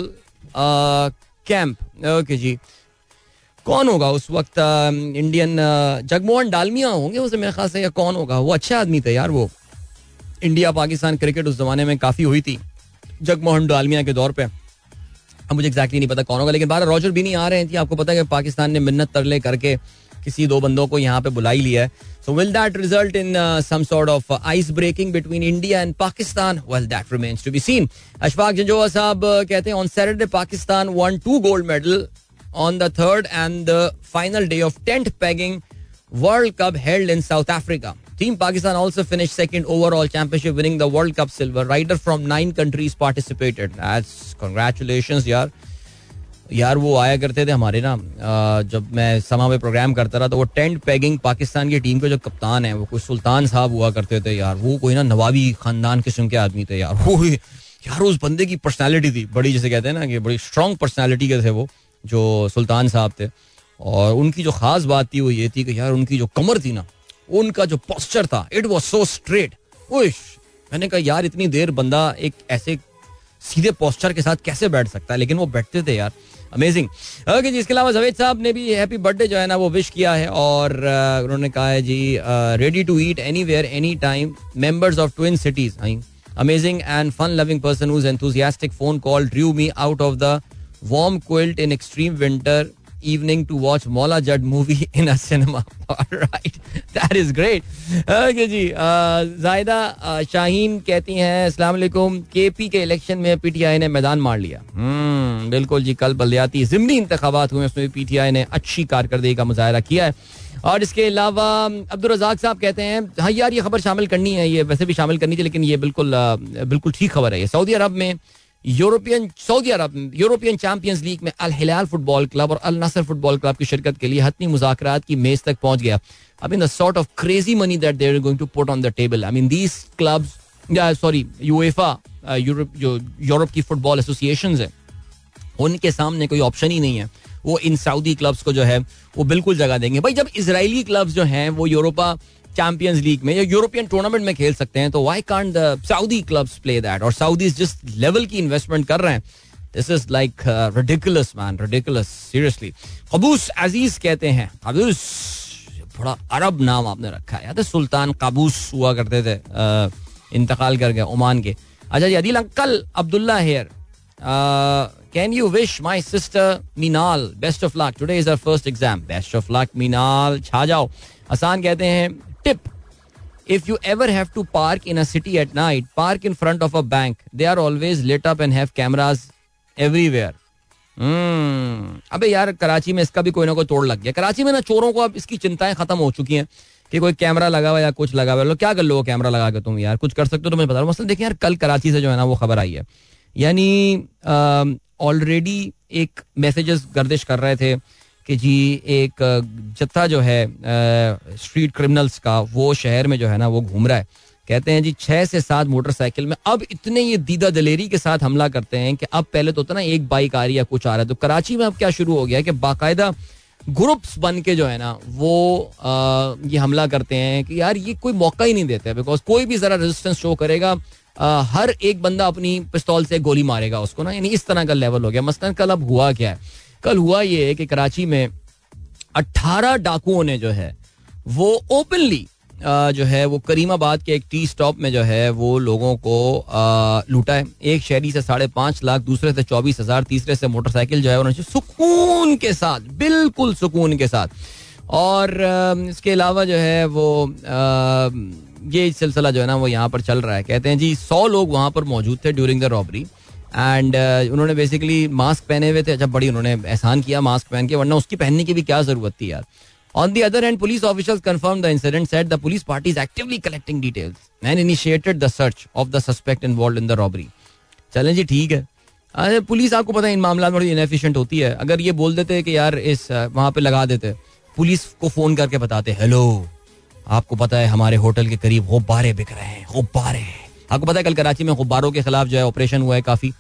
A: camp okay जी कौन होगा उस वक्त Indian Jagmohan Dalmia होंगे उसे मेरे ख्याल से या कौन होगा वो अच्छा आदमी थे यार वो इंडिया पाकिस्तान क्रिकेट उस जमाने में काफ़ी हुई थी जगमोहन डालमिया के दौर पे। अब मुझे एग्जैक्टली नहीं पता कौन होगा, लेकिन बारह रॉजर भी नहीं आ रहे थे आपको पता है कि पाकिस्तान ने मिन्नत तरले करके किसी दो बंदों को यहाँ पे बुलाई लिया है। So will that result in some sort of ice breaking between India and Pakistan well that remains to be seen Ashfaq Janjua साहब कहते हैं on Saturday Pakistan won two gold medal on the third and the final day of tent pegging World Cup held in South Africa. Team Pakistan also finished second overall championship, winning the World Cup silver. Rider from nine countries participated. That's congratulations, yaar. यार वो आया करते थे हमारे ना जब मैं समा में प्रोग्राम करता रहा तो वो टेंट पैगिंग पाकिस्तान की टीम के जो कप्तान है वो कोई सुल्तान साहब हुआ करते थे यार वो कोई ना नवाबी खानदान किस्म के आदमी थे यार वो यार उस बंदे की पर्सनैलिटी थी बड़ी जैसे कहते हैं ना कि बड़ी स्ट्रॉन्ग पर्सनैलिटी के थे वो जो सुल्तान साहब थे और उनकी जो खास बात थी वो ये थी कि यार उनकी जो कमर थी ना उनका जो पोस्चर था इट वॉज़ सो स्ट्रेट मैंने कहा यार इतनी देर बंदा एक ऐसे सीधे पोस्चर के साथ कैसे बैठ सकता है? लेकिन वो बैठते थे यार। अमेजिंग ओके जी इसके अलावा जवेद साहब ने भी हैप्पी बर्थडे जो है ना वो विश किया है और uh, उन्होंने कहा है जी ready to eat anywhere any time members of twin cities I amazing and fun loving person whose enthusiastic phone call drew me out of the warm quilt in extreme winter. Evening to watch Mola Judd movie in a cinema. All right, that is great. Okay जी, जायदा शाहीन कहती हैं अस्सलाम वालेकुम KP के election में PTI ने मैदान मार लिया। hmm, बिल्कुल जी कल बल्दियाती जिमनी इंतबात हुए उसमें पीटीआई ने अच्छी कारकर्दगी का मुजाहरा किया है। और इसके अलावा अब्दुल रजाक साहब कहते हैं हाँ यार ये खबर शामिल करनी है ये वैसे भी शामिल करनी थी लेकिन ये बिल्कुल बिल्कुल ठीक खबर है। ये सऊदी अरब में European, Saudi Arab, European champions league में अल हिलाल फुटबॉल क्लब और अल नसर फुटबॉल क्लब की शिरकत के लिए हतनी मुजाकर की मेज तक पहुँच गया। I mean the sort of crazy money that they're going to put on the table I mean these clubs sorry UEFA Europe जो यूरोप की फुटबॉल एसोसिएशन है, उनके सामने कोई ऑप्शन ही नहीं है। वो इन सऊदी क्लब्स को जो है, वो बिल्कुल जगह देंगे। भाई, जब इसराइली क्लब्स जो हैं, वो यूरोपा चैंपियंस लीग में या यूरोपियन टूर्नामेंट में खेल सकते हैं तो why can't the Saudi clubs play that और सऊदी जिस लेवल की इन्वेस्टमेंट कर रहे हैं this is like ridiculous man ridiculous seriously Qaboos Aziz कहते हैं कबूस बड़ा अरब नाम आपने रखा है याद है सुल्तान काबूस हुआ करते थे uh, इंतकाल कर गए ओमान के। अच्छा जी Adil uncle Abdullah here can you wish my sister Minal best of luck today is her first exam best of luck Minal छा जाओ। आसान कहते हैं If you ever have to park in a city at night, park in front of a bank. They are always lit up and have cameras everywhere. Hmm. अबे यार कराची में इसका भी कोई ना कोई तोड़ लग गया कराची में ना चोरों को अब इसकी चिंताएँ खत्म हो चुकी हैं कि कोई कैमरा लगा हुआ या कुछ लगा हुआ क्या कर लो कैमरा लगा के तुम यार कुछ कर सकते हो तो मैं बता रहा हूँ मसलन देखिए यार कल कराची से जो है ना वो खबर आई है यानी ऑलरेडी एक मैसेजेस गर्दिश कर रहे थे कि जी एक जत्था जो है स्ट्रीट क्रिमिनल्स का वो शहर में जो है ना वो घूम रहा है। कहते हैं जी छह से सात मोटरसाइकिल में अब इतने ये दीदा दलेरी के साथ हमला करते हैं कि अब पहले तो होता ना एक बाइक आ रही है कुछ आ रहा है। तो कराची में अब क्या शुरू हो गया कि बाकायदा ग्रुप्स बन के जो है ना वो आ, ये हमला करते हैं कि यार ये कोई मौका ही नहीं देते बिकॉज़ कोई भी जरा रेजिस्टेंस शो करेगा आ, हर एक बंदा अपनी पिस्तौल से गोली मारेगा उसको ना यानी इस तरह का लेवल हो गया। मसलन कल अब हुआ क्या है? कल हुआ ये कि कराची में अट्ठारह डाकुओं ने जो है, वो ओपनली जो है, वो करीमाबाद के एक टी स्टॉप में जो है, वो लोगों को लूटा है। एक शहरी से साढ़े पाँच लाख, दूसरे से चौबीस हज़ार, तीसरे से मोटरसाइकिल जो है, उन्होंने सुकून के साथ, बिल्कुल सुकून के साथ। और इसके अलावा जो है, वो ये सिलसिला जो है ना, वो यहाँ पर चल रहा है। कहते हैं, जी, सौ लोग वहाँ पर मौजूद थे ड्यूरिंग द रॉबरी एंड उन्होंने बेसिकली मास्क पहने हुए थे। जब बड़ी उन्होंने एहसान किया मास्क पहन के वरना उसकी पहनने की भी क्या ज़रूरत थी यार। On the other hand, police officials confirmed the incident, said the police party is actively collecting details and initiated the search of the suspect involved in the robbery. चलें जी ठीक है। अरे पुलिस आपको पता है इन मामला में बड़ी इनएफिशिएंट होती है। अगर ये बोल देते कि यार इस वहाँ पे लगा देते पुलिस को फ़ोन करके बताते हेलो आपको पता है हमारे होटल के करीब गुब्बारे बिक रहे हैं गुब्बारे आपको पता है कल कराची में गुब्बारों के खिलाफ जो है ऑपरेशन हुआ है काफ़ी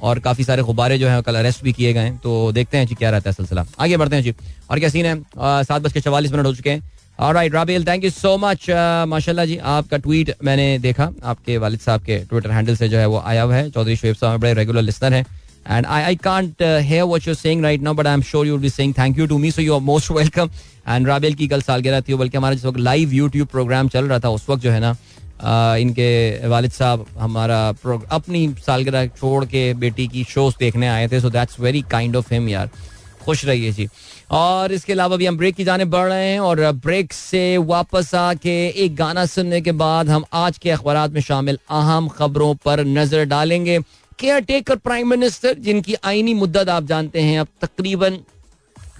A: और काफ़ी सारे गुब्बारे जो है कल अरेस्ट भी किए गए हैं। तो देखते हैं जी क्या रहता है सिलसिला। आगे बढ़ते हैं जी। और क्या सीन है? सात बज के चवालीस मिनट हो चुके हैं। और right Rabel thank you so much माशाल्लाह जी आपका ट्वीट मैंने देखा। आपके वालिद साहब के ट्विटर हैंडल से जो है वो आया हुआ है। चौधरी शुएब साहब बड़े रेगुलर लिस्टर हैं। And I, I can't uh, hear what you're saying right now, but I'm sure you'll be saying thank you to me, so you are most welcome. And Rabel की कल सालगिरह थी बल्कि हमारा जिस वक्त लाइव यूट्यूब प्रोग्राम चल रहा था उस वक्त जो है ना इनके वालिद साहब हमारा अपनी सालगिरह छोड़ के बेटी की शोज़ देखने आए थे so that's very kind of him यार। खुश रहिए जी। और इसके अलावा भी हम ब्रेक की जाने बढ़ रहे हैं, और ब्रेक से वापस आके एक गाना सुनने के बाद हम आज के अखबार में शामिल अहम खबरों पर नज़र डालेंगे। केयर टेकर प्राइम मिनिस्टर जिनकी आईनी मुद्दत आप जानते हैं, अब तकरीबन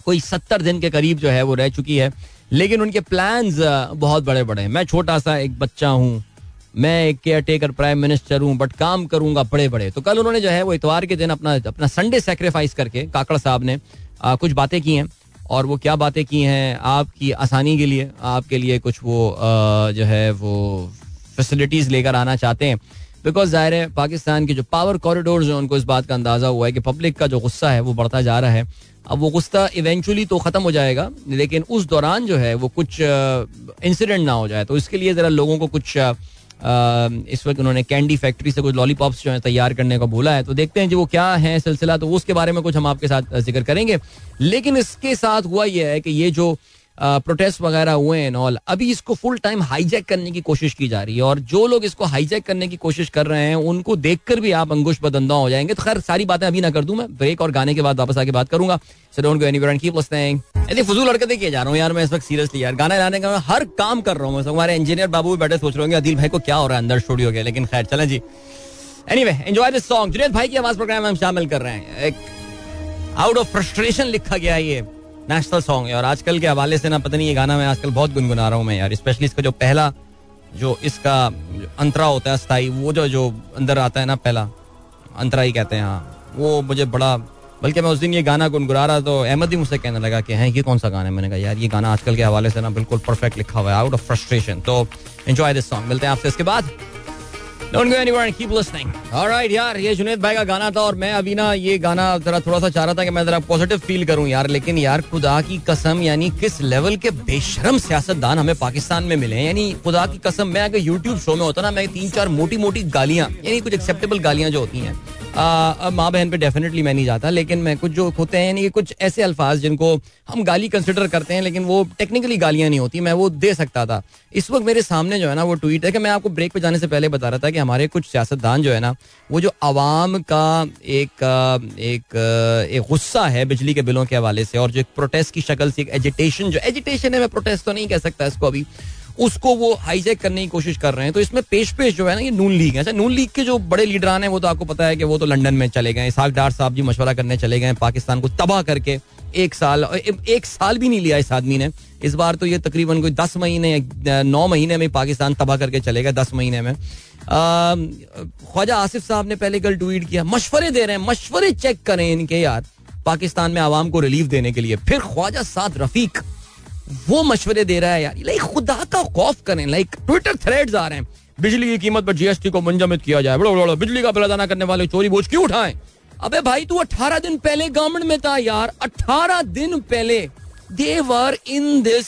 A: कोई सत्तर दिन के करीब जो है वो रह चुकी है, लेकिन उनके प्लान्स बहुत बड़े बड़े हैं। मैं छोटा सा एक बच्चा हूँ मैं एक केयर टेकर प्राइम मिनिस्टर हूँ बट काम करूँगा बड़े बड़े तो कल उन्होंने जो है वो इतवार के दिन अपना अपना संडे सेक्रीफाइस करके काकड़ साहब ने आ, कुछ बातें की हैं। और वो क्या बातें की हैं आपकी आसानी के लिए आपके लिए कुछ वो आ, जो है वो फैसिलिटीज़ लेकर आना चाहते हैं। बिकॉज़ ज़ाहिर है पाकिस्तान के जो पावर कॉरिडोर हैं उनको इस बात का अंदाज़ा हुआ है कि पब्लिक का जो गुस्सा है वो बढ़ता जा रहा है। अब वो गुस्सा इवेंचुअली तो ख़त्म हो जाएगा लेकिन उस दौरान जो है वो कुछ इंसिडेंट ना हो जाए। तो इसके लिए ज़रा लोगों को कुछ इस वक्त उन्होंने कैंडी फैक्ट्री से कुछ लॉलीपॉप्स जो है तैयार करने का बोला है। तो देखते हैं जो वो क्या है सिलसिला तो उसके बारे में कुछ हम आपके साथ ज़िक्र करेंगे। लेकिन इसके साथ हुआ यह है कि ये जो प्रोटेस्ट वगैरह हुए हैं ऑल अभी इसको फुल टाइम हाईजैक करने की कोशिश की जा रही है और जो लोग इसको हाईजैक करने की कोशिश कर रहे हैं, उनको देखकर भी आप अंगुश बदंदा हो जाएँगे। तो खैर, सारी बातें अभी ना कर दूँ मैं ब्रेक और गाने के बाद वापस आके बात करूँगा। सो एंड फजूल हरकतें किए जा रहा हूँ यार मैं इस वक्त सीरियसली यार। गाना गाने का हर काम कर रहा हूँ। हमारे इंजीनियर बाबू भी बैठे सोच रहे होंगे, अदिल भाई को क्या हो रहा है अंदर स्टूडियो के लेकिन खैर, चलें जी। Anyway enjoy this song Junaid भाई की आवाज़ प्रोग्राम में हम शामिल कर रहे हैं। एक आउट ऑफ़ फ्रस्ट्रेशन लिखा गया ये। नेशनल सॉन्ग है। और आजकल के हवाले से ना पता नहीं ये गाना मैं आजकल बहुत गुनगुना रहा हूँ मैं यार। स्पेशली इसका जो पहला, जो इसका अंतरा होता है स्थायी, वो जो जो अंदर आता है ना पहला, अंतरा ही कहते हैं हाँ। वो मुझे बड़ा, बल्कि मैं उस दिन ये गाना गुनगुना रहा तो अहमद ही मुझसे कहने लगा कि, हैं, ये कौन सा गाना है? मैंने कहा, यार, ये गाना आजकल के हवाले से ना बिल्कुल परफेक्ट लिखा हुआ है आउट ऑफ़ फ्रस्ट्रेशन तो एंजॉय दिस सॉन्ग मिलते हैं आपसे इसके बाद। Don't go anywhere and keep listening. Alright यार ये जुनेद भाई का गाना था और मैं अभी ना ये गाना जरा थोड़ा सा चाह रहा था कि मैं जरा पॉजिटिव फील करूँ यार लेकिन यार खुदा की कसम यानी किस लेवल के बेशरम सियासतदान हमें पाकिस्तान में मिले हैं यानी खुदा की कसम मैं अगर यूट्यूब शो में होता ना मैं तीन चार मोटी मोटी गालियाँ यानी कुछ एक्सेप्टेबल गालियाँ जो होती हैं माँ बहन पे डेफिनेटली मैं नहीं जाता लेकिन मैं कुछ जो होते हैं यानी कुछ ऐसे अल्फाज जिनको हम गाली कंसिडर करते हैं लेकिन वो टेक्निकली गालियाँ नहीं होती मैं वो दे सकता था इस वक्त मेरे सामने जो है ना वो ट्वीट है कि मैं आपको ब्रेक पे जाने से पहले बता रहा था कि हमारे कुछ सियासतदान जो है ना, वो जो आवाम का एक एक एक गुस्सा है बिजली के बिलों के हवाले से और जो एक प्रोटेस्ट की शक्ल से एक एजिटेशन जो एजिटेशन है, मैं प्रोटेस्ट तो नहीं कह सकता इसको अभी, उसको वो हाईजेक करने की कोशिश कर रहे हैं। तो इसमें पेश पेश जो है ना, ये नून लीग है। अच्छा नून लीग के जो बड़े लीडरान हैं, वो तो आपको पता है कि वो तो लंदन में चले गए इसाक डार साहब जी मशवरा करने चले गए पाकिस्तान को तबाह करके। एक साल एक साल भी नहीं लिया इस आदमी ने। इस बार तो ये तकरीबन कोई दस महीने, नौ महीने में पाकिस्तान तबाह करके चलेगा, दस महीने में। ख्वाजा आसिफ साहब ने पहले कल ट्वीट किया, मशवरे दे रहे हैं, मशवरे चेक करें इनके यार, पाकिस्तान में आवाम को रिलीफ देने के लिए। फिर ख्वाजा साद रफीक, वो मशवरे दे रहा है यार, लाइक खुदा का खौफ करें, लाइक ट्विटर थ्रेड्स आ रहे हैं, बिजली की कीमत पर जीएसटी को मुंजमद किया जाए बड़ो बड़ो बिजली का बिल अदा करने वाले चोरी बोझ क्यों उठाएँ? अबे भाई, तू अठारह दिन पहले गवर्नमेंट में था यार। अठारह दिन पहले। They were in this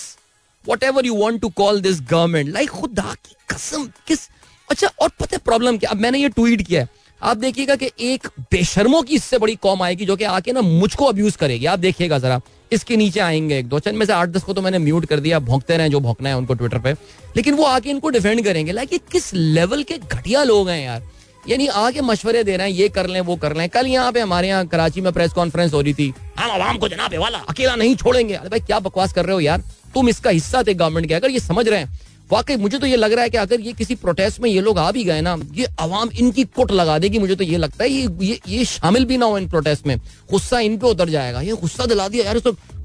A: whatever you want to call this government like खुदा की कसम, किस अच्छा और पता है प्रॉब्लम क्या? अब मैंने ये ट्वीट किया है। आप देखिएगा कि एक बेशर्मों की इससे बड़ी कॉम आएगी जो कि आके ना मुझको अब्यूज करेगी। आप देखिएगा जरा, इसके नीचे आएँगे एक दो। चंद में से आठ दस को तो मैंने म्यूट कर दिया। भोंकते रहे जो भोंकना है उनको ट्विटर पे। लेकिन वो आके इनको डिफेंड करेंगे। लाइक ये किस लेवल के घटिया लोग हैं यार। यानी आगे मशवरे दे रहे हैं ये कर लें वो कर लें। कल यहाँ पे हमारे यहाँ कराची में प्रेस कॉन्फ्रेंस हो रही थी। हम आवाम को जनाबे वाला अकेला नहीं छोड़ेंगे। अरे भाई क्या बकवास कर रहे हो यार? तुम इसका हिस्सा थे गवर्नमेंट के। अगर ये समझ रहे हैं वाकई मुझे तो ये लग रहा है कि अगर ये किसी प्रोटेस्ट में ये लोग आ भी गए ना ये आवाम इनकी कुट लगा देगी। मुझे तो ये लगता है ये ये, ये शामिल भी ना हो इन प्रोटेस्ट में। गुस्सा इन पे उतर जाएगा। ये गुस्सा दिला दिया यार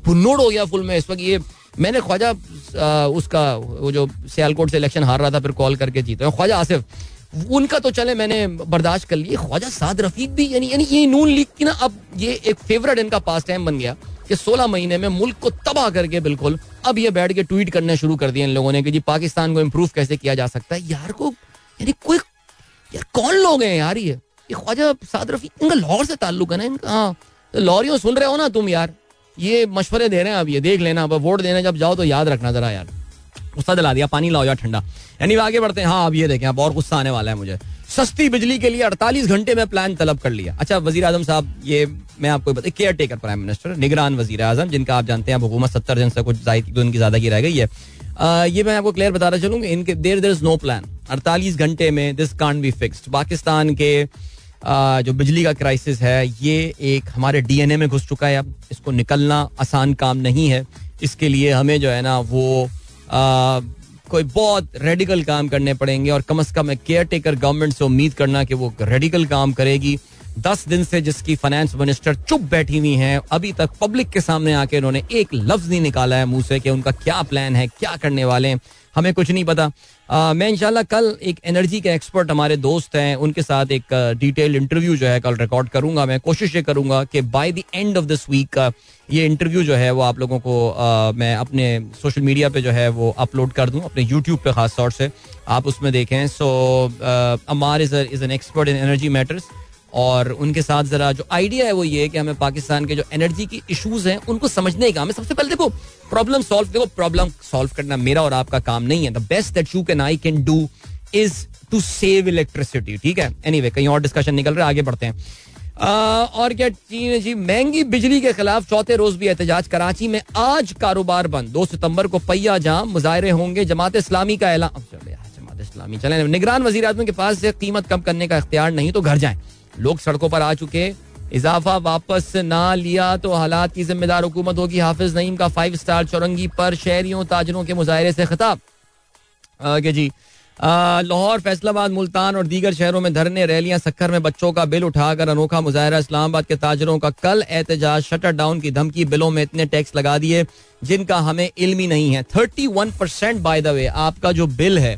A: भुन्नोड़ हो गया फुल में। इस वक्त ये मैंने ख्वाजा उसका वो जो सियालकोट से इलेक्शन हार रहा था फिर कॉल करके जीते। ख्वाजा आसिफ उनका तो चले, मैंने बर्दाश्त कर लिया ख्वाजा साद रफीक भी, यानी यानी ये नून लीग की ना, अब ये एक फेवरेट इनका पास टाइम बन गया कि 16 महीने में मुल्क को तबाह करके बिल्कुल अब ये बैठ के ट्वीट करने शुरू कर दिए इन लोगों ने कि जी पाकिस्तान को इम्प्रूव कैसे किया जा सकता है। यार को यानी कोई यार कौन लोग हैं यार ये? ये ख्वाजा साद रफीक, इनका लाहौर से ताल्लुक है ना इनका? हाँ तो लॉरियों सुन रहे हो ना तुम यार। ये मशवरे दे रहे हैं अब, ये देख लेना, अब वोट देने जब जाओ तो याद रखना जरा यार। गुस्सा दिला दिया पानी लाओ यार ठंडा। यानी आगे बढ़ते हैं। हाँ अब ये देखें अब और गुस्सा आने वाला है मुझे। सस्ती बिजली के लिए 48 घंटे में प्लान तलब कर लिया। अच्छा वज़ीर आज़म साहब ये मैं आपको बता केयर टेकर प्राइम मिनिस्टर निगरान वज़ीर आज़म जिनका आप जानते हैं हुकूमत सत्तर दिन से कुछ की ज़्यादा की रह गई है। आ, ये मैं आपको क्लियर बताना चलूँगा इनके there there is no plan अड़तालीस घंटे में this can be fixed Pakistan के आ, जो बिजली का क्राइसिस है ये एक हमारे डीएनए में घुस चुका है। अब इसको निकलना आसान काम नहीं है। इसके लिए हमें जो है ना वो कोई बहुत रेडिकल काम करने पड़ेंगे और कम अज कम केयर टेकर गवर्नमेंट से उम्मीद करना कि वो रेडिकल काम करेगी। दस दिन से जिसकी फाइनेंस मिनिस्टर चुप बैठी हुई हैं, अभी तक पब्लिक के सामने आके उन्होंने एक लफ्ज नहीं निकाला है मुँह से कि उनका क्या प्लान है, क्या करने वाले हैं। हमें कुछ नहीं पता। मैं इंशाल्लाह कल एक एनर्जी के एक्सपर्ट हमारे दोस्त हैं उनके साथ एक डिटेल इंटरव्यू जो है कल रिकॉर्ड करूँगा मैं। कोशिश ये करूँगा कि by the end of this week ये इंटरव्यू जो है वो आप लोगों को आ, मैं अपने सोशल मीडिया पे जो है वो अपलोड कर दूँ अपने यूट्यूब पे खास तौर से। आप उसमें देखें। So Ammar is is an expert in energy matters और उनके साथ जरा जो आइडिया है वो ये कि हमें पाकिस्तान के जो एनर्जी की इश्यूज़ हैं उनको समझने का। हमें सबसे पहले देखो प्रॉब्लम सॉल्व देखो प्रॉब्लम सॉल्व करना मेरा और आपका काम नहीं है। The best that you can I can do is to save electricity ठीक है? एनीवे कहीं और डिस्कशन निकल रहा है आगे बढ़ते हैं। आ, और क्या चीन जी महँगी बिजली के खिलाफ चौथे रोज भी एहतजाज कराची में आज कारोबार बंद। दो सितंबर को पहिया जाम मुजाहरे होंगे जमात इस्लामी का ऐलान। जमात इस्लामी चले। निगरान वजी के पास से कीमत कम करने का इख्तियार नहीं तो घर जाए। लोग सड़कों पर आ चुके इजाफा वापस ना लिया तो हालात की जिम्मेदार हुकूमत होगी। हाफिज नईम का फाइव स्टार चौरंगी पर शहरियों, ताजरों के मुजाहरे से खिताब। जी लाहौर, फैसलाबाद, मुल्तान और दीगर शहरों में धरने, रैलियाँ सखर में बच्चों का बिल उठाकर अनोखा मुजाहरा। इस्लामाबाद के ताजरों का कल एहतजाज शटर डाउन की धमकी, बिलों में इतने टैक्स लगा दिए, जिनका हमें इल्म नहीं है। Thirty one percent by the way आपका जो बिल है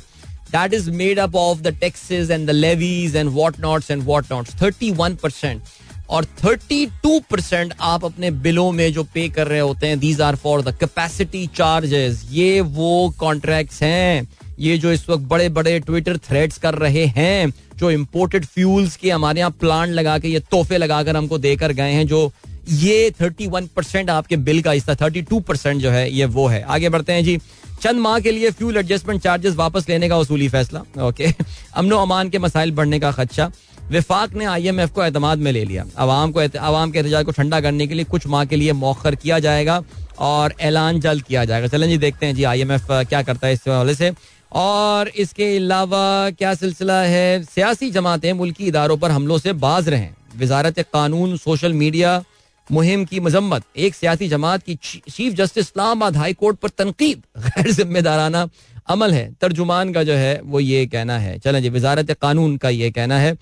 A: that is made up of the taxes and the levies and what nots and what nots thirty one percent और 32 परसेंट आप अपने बिलों में जो पे कर रहे होते हैं these are for the capacity charges ये वो कॉन्ट्रैक्ट्स हैं। ये जो इस वक्त बड़े बड़े ट्विटर थ्रेड्स कर रहे हैं, जो इम्पोर्टेड फ्यूल्स के हमारे यहाँ प्लांट लगा के ये तोहफे लगाकर हमको देकर गए हैं, जो ये 31 परसेंट आपके बिल का हिस्सा 32 परसेंट जो है, ये वो है। आगे बढ़ते हैं जी। चंद माह के लिए फ्यूल एडजस्टमेंट चार्जेस वापस लेने का वसूली फैसला। ओके। अमनो अमान के मसाइल बढ़ने का खदशा। विफाक ने आई एम एफ़ को एतमाद में ले लिया। आवाम को आवाम के एहतजाज को ठंडा करने के लिए कुछ माह के लिए मौखर किया जाएगा और ऐलान जल्द किया जाएगा। चलें जी, देखते हैं जी आई एम एफ़ क्या करता है इस हवाले से। और इसके अलावा क्या सिलसिला है? सियासी जमातें मुल्की इदारों पर हमलों से बाज रहे वजारत कानून सोशल मीडिया मुहिम की मजम्मत। एक सियासी जमात की chief justice Islamabad high court पर तनकीद। गैर जिम्मेदाराना अमल है। तर्जुमान का जो है, वो ये कहना है। चलें जी, वजारत कानून का ये कहना है।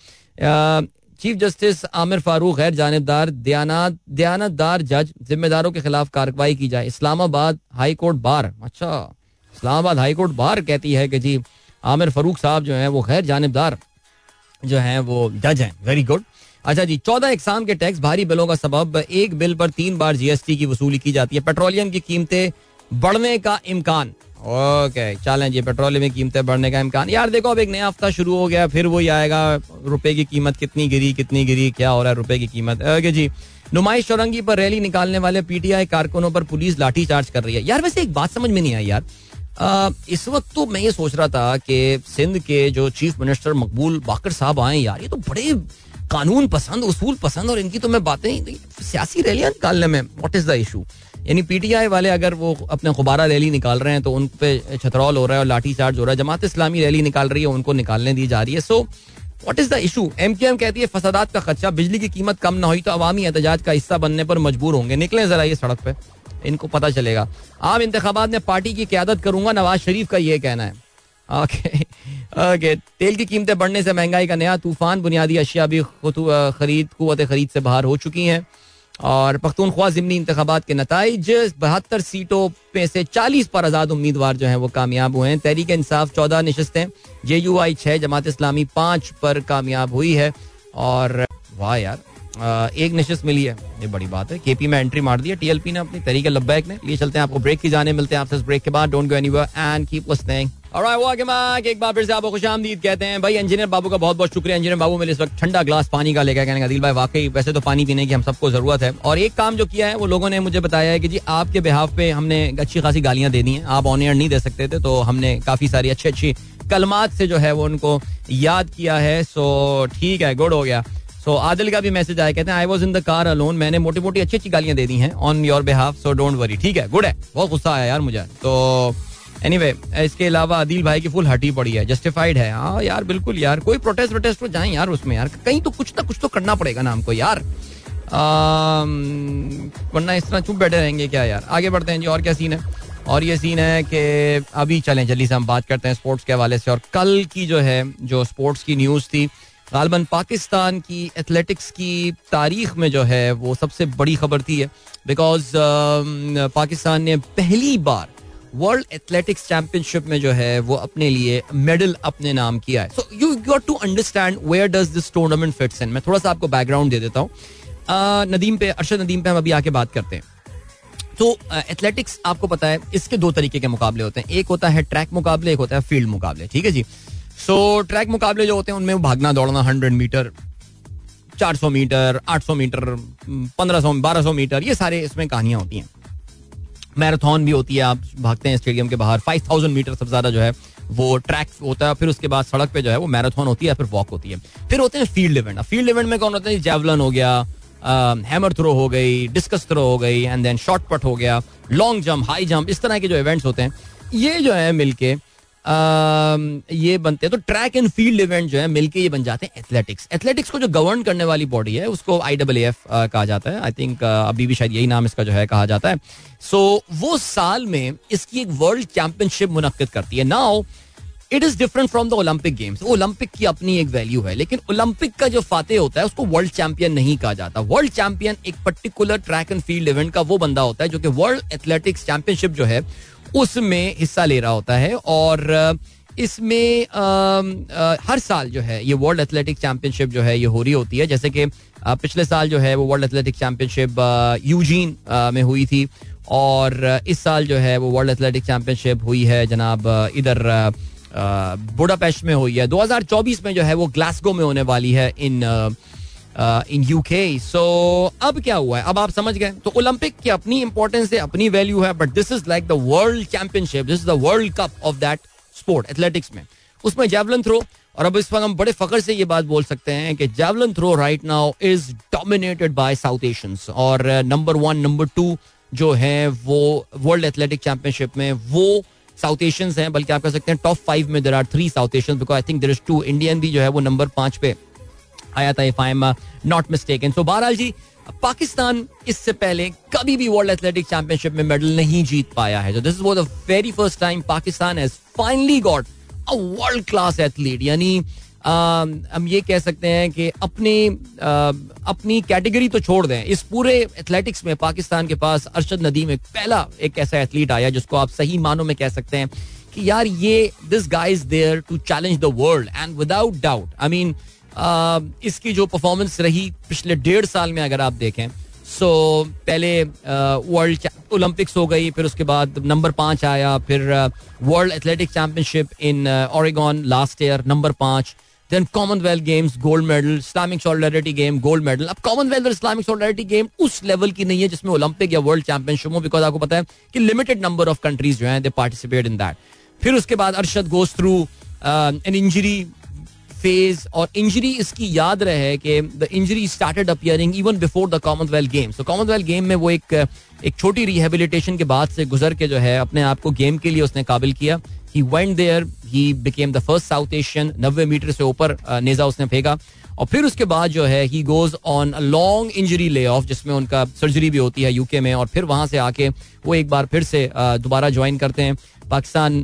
A: चीफ जस्टिस आमिर फारूक, गैर जानबदार दयानतदार जज, जिम्मेदारों के खिलाफ कार्रवाई की जाए। Islamabad high court bar. अच्छा इस्लामाबाद हाई कोर्ट बार कहती है कि जी, आमिर फारूक साहब जो है, वो गैर जानबदार जो है, वो जज हैं। वेरी गुड अच्छा जी चौदह इकसाम के टैक्स भारी बिलों का सबब एक बिल पर तीन बार जीएसटी की वसूली की जाती है। पेट्रोलियम की कीमतें बढ़ने का इम्कान। ओके चलें जी पेट्रोल में कीमतें बढ़ने का इम्कान। यार देखो अब एक नया हफ़्ता शुरू हो गया फिर वही आएगा रुपए की कीमत कितनी गिरी कितनी गिरी क्या हो रहा है रुपए की कीमत? ओके जी नुमाइश चौरंगी पर रैली निकालने वाले पीटीआई कारकुनों पर पुलिस लाठीचार्ज कर रही है। यार वैसे एक बात समझ में नहीं आई यार। आ, इस वक्त तो मैं ये सोच रहा था कि सिंध के जो चीफ मिनिस्टर मकबूल बाकर साहब आए यार ये तो बड़े कानून पसंद, उसूल पसंद, और इनकी तो मैं बातें सियासी रैलियाँ निकालने में वॉट इज़ द इशू यानी पीटीआई वाले अगर वो अपने गुब्बारा रैली निकाल रहे हैं तो उन पे छतरौल हो रहा है और लाठी चार्ज हो रहा है, जमात इस्लामी रैली निकाल रही है, उनको निकालने दी जा रही है। So what is the issue M Q M कहती है, फसादात का खर्चा बिजली की कीमत कम ना हुई तो अवामी एहतजाज का हिस्सा बनने पर मजबूर होंगे। निकले जरा ये सड़क पर इनको पता चलेगा। आम इंतबात में पार्टी की क्यादत करूँगा, नवाज़ शरीफ का ये कहना है। ओके ओके तेल की कीमतें बढ़ने से महँगाई का नया तूफ़ान, बुनियादी अशिया भी खरीद कुत खरीद से बाहर हो चुकी हैं। और पख्तूनख्वा ज़मनी इंतबात के नतज, बहत्तर सीटों में से चालीस पर आज़ाद उम्मीदवार जो हैं वो कामयाब हुए हैं। तहरीक इंसाफ चौदह नशस्तें जे यू आई छः जमात इस्लामी पाँच पर कामयाब हुई है। और वाह यार एक नशस्त मिली है। ये बड़ी बात है। केपी में एंट्री मार दी है। टीएलपी ने अपनी तरीके लब्बैक ने। लिए चलते हैं आपको ब्रेक की जाने, मिलते हैं आपसे ब्रेक के बाद। Don't go anywhere and keep listening एक बार फिर से आपको खुश आमदीद कहते हैं। भाई इंजीनियर बाबू का बहुत बहुत शुक्रिया। इंजीनियर बाबू मेरे इस वक्त ठंडा ग्लास पानी का लेकर कहने दिल भाई, वाकई वैसे तो पानी पीने की हम सबको ज़रूरत है। और एक काम जो किया है, वो लोगों ने मुझे बताया है कि जी, आपके बिहाफ पे हमने अच्छी खासी गालियाँ दे दी हैं। आप ऑन एयर नहीं दे सकते थे तो हमने काफ़ी सारी अच्छी अच्छी कलमात से जो है वो उनको याद किया है। सो ठीक है गुड हो गया। सो आदिल का भी मैसेज आया, कहते हैं I was in the car alone मैंने मोटी मोटी अच्छी अच्छी गालियाँ दे दी हैं on your behalf so don't worry ठीक है गुड है। बहुत गुस्सा आया यार मुझे। तो एनीवे anyway, इसके अलावा आदिल भाई की फुल हटी पड़ी है जस्टिफाइड है। हाँ यार बिल्कुल यार कोई प्रोटेस्ट वोटेस्ट तो जाए यार उसमें यार। कहीं तो कुछ ना कुछ तो करना पड़ेगा ना हमको यार। वरना इस तरह चुप बैठे रहेंगे क्या यार? आगे बढ़ते हैं जी और क्या सीन है? और ये सीन है कि अभी चलें जल्दी से हम बात करते हैं स्पोर्ट्स के हवाले से। और कल की जो है जो स्पोर्ट्स की न्यूज़ थी गालबन पाकिस्तान की एथलेटिक्स की तारीख में जो है वो सबसे बड़ी खबर थी है बिकॉज़ पाकिस्तान ने पहली बार वर्ल्ड एथलेटिक्स चैंपियनशिप में जो है, वो अपने लिए मेडल अपने नाम किया है। So you got to understand where does this tournament fits in मैं थोड़ा सा आपको बैकग्राउंड दे देता हूँ। नदीम पे, अरशद नदीम पे हम अभी आके बात करते हैं। तो एथलेटिक्स आपको पता है, इसके दो तरीके के मुकाबले होते हैं। एक होता है ट्रैक मुकाबले, एक होता है फ़ील्ड मुकाबले, ठीक है जी? सो ट्रैक मुकाबले जो होते हैं, उनमें भागना, दौड़ना हंड्रेड मीटर चार सौ मीटर आठ सौ मीटर पंद्रह सौ, बारह सौ मीटर ये सारे इसमें कहानियाँ होती हैं। मैराथन भी होती है, आप भागते हैं स्टेडियम के बाहर फाइव थाउज़ेंड मीटर सबसे ज़्यादा जो है, वो ट्रैक होता है, फिर उसके बाद सड़क पे जो है, वो मैराथन होती है, फिर वॉक होती है। फिर होते हैं फ़ील्ड इवेंट फ़ील्ड इवेंट में कौन होता है? जेवलन हो गया हैमर थ्रो हो गई डिस्कस थ्रो हो गई एंड देन शॉर्ट पट हो गया लॉन्ग जंप हाई जंप इस तरह के जो इवेंट्स होते हैं, ये जो है मिलके ये बनते हैं। तो ट्रैक एंड फ़ील्ड इवेंट जो है मिलके ये बन जाते हैं एथलेटिक्स एथलेटिक्स को जो गवर्न करने वाली बॉडी है उसको आई डबल एफ़ कहा जाता है। आई थिंक अभी भी शायद यही नाम इसका जो है कहा जाता है। सो so, वो साल में इसकी एक वर्ल्ड चैंपियनशिप मुनद करती है। Now it is different from the Olympic games Olympic की अपनी एक वैल्यू है लेकिन ओलंपिक का जो फाते होता है उसको वर्ल्ड चैंपियन नहीं कहा जाता। वर्ल्ड चैंपियन एक particular track and field event का वो बंदा होता है जो कि वर्ल्ड एथलेटिक्स चैंपियनशिप जो है उसमें हिस्सा ले रहा होता है और इसमें हर साल जो है ये वर्ल्ड एथलेटिक चैंपियनशिप जो है ये हो रही होती है। जैसे कि पिछले साल जो है वो वर्ल्ड एथलेटिक चैंपियनशिप यूजीन में हुई थी और इस साल जो है वो वर्ल्ड एथलेटिक चैंपियनशिप हुई है जनाब इधर बुडापेस्ट में हुई है। 2024 में जो है वो ग्लासगो में होने वाली है इन इन यूके सो अब क्या हुआ है? अब आप समझ गए। तो ओलंपिक की अपनी इंपॉर्टेंस है, अपनी वैल्यू है but this is like the world championship this is the world cup of that sport athletics में। उसमें जेवलिन थ्रो और अब इस वक्त हम बड़े फखर से ये बात बोल सकते हैं कि javelin throw right now is dominated by south Asians और नंबर वन नंबर टू जो है वो वर्ल्ड एथलेटिक चैंपियनशिप में वो साउथ एशियंस हैं, बल्कि आप कह सकते हैं टॉप फाइव में there are three south Asians because I think there is two Indian भी जो है वो नंबर पाँच पे आया था if I am not mistaken so बहरहाल जी, पाकिस्तान इससे पहले कभी भी वर्ल्ड एथलेटिक चैंपियनशिप में मेडल नहीं जीत पाया है। This is the very first time Pakistan has finally got a world class athlete यानी हम ये कह सकते हैं कि अपनी अपनी कैटेगरी तो छोड़ दें। इस पूरे एथलेटिक्स में पाकिस्तान के पास अरशद नदीम एक पहला, एक ऐसा एथलीट आया जिसको आप सही मानों में कह सकते हैं कि यार ये this guy is there to challenge the world and without doubt I mean इसकी जो परफॉर्मेंस रही पिछले डेढ़ साल में अगर आप देखें सो पहले वर्ल्ड ओलंपिक्स हो गई, फिर उसके बाद नंबर पाँच आया, फिर world athletic championship in Oregon last year number पाँच then Commonwealth games gold medal Islamic solidarity game gold medal अब कॉमनवेल्थ और इस्लामिक सॉलिडारिटी गेम उस लेवल की नहीं है जिसमें ओलंपिक या वर्ल्ड चैंपियनशिप हो बिकॉज़ आपको पता है कि लिमिटेड नंबर ऑफ़ कंट्रीज़ जो हैं दे पार्टिसिपेट इन दैट फिर उसके बाद Arshad goes through an injury phase और इंजरी इसकी याद रहे कि the injury started appearing even before the Commonwealth game so Commonwealth game में वो एक एक छोटी रिहेबिलिटेशन के बाद से गुजर के जो है अपने आप को गेम के लिए उसने काबिल किया ही went there he became the first south Asian नब्बे मीटर से ऊपर नेजा उसने फेंका। और फिर उसके बाद जो है he goes on a long injury lay off जिसमें उनका सर्जरी भी होती है यूके में, और फिर वहाँ से आके वो एक बार फिर से दोबारा ज्वाइन करते हैं। पाकिस्तान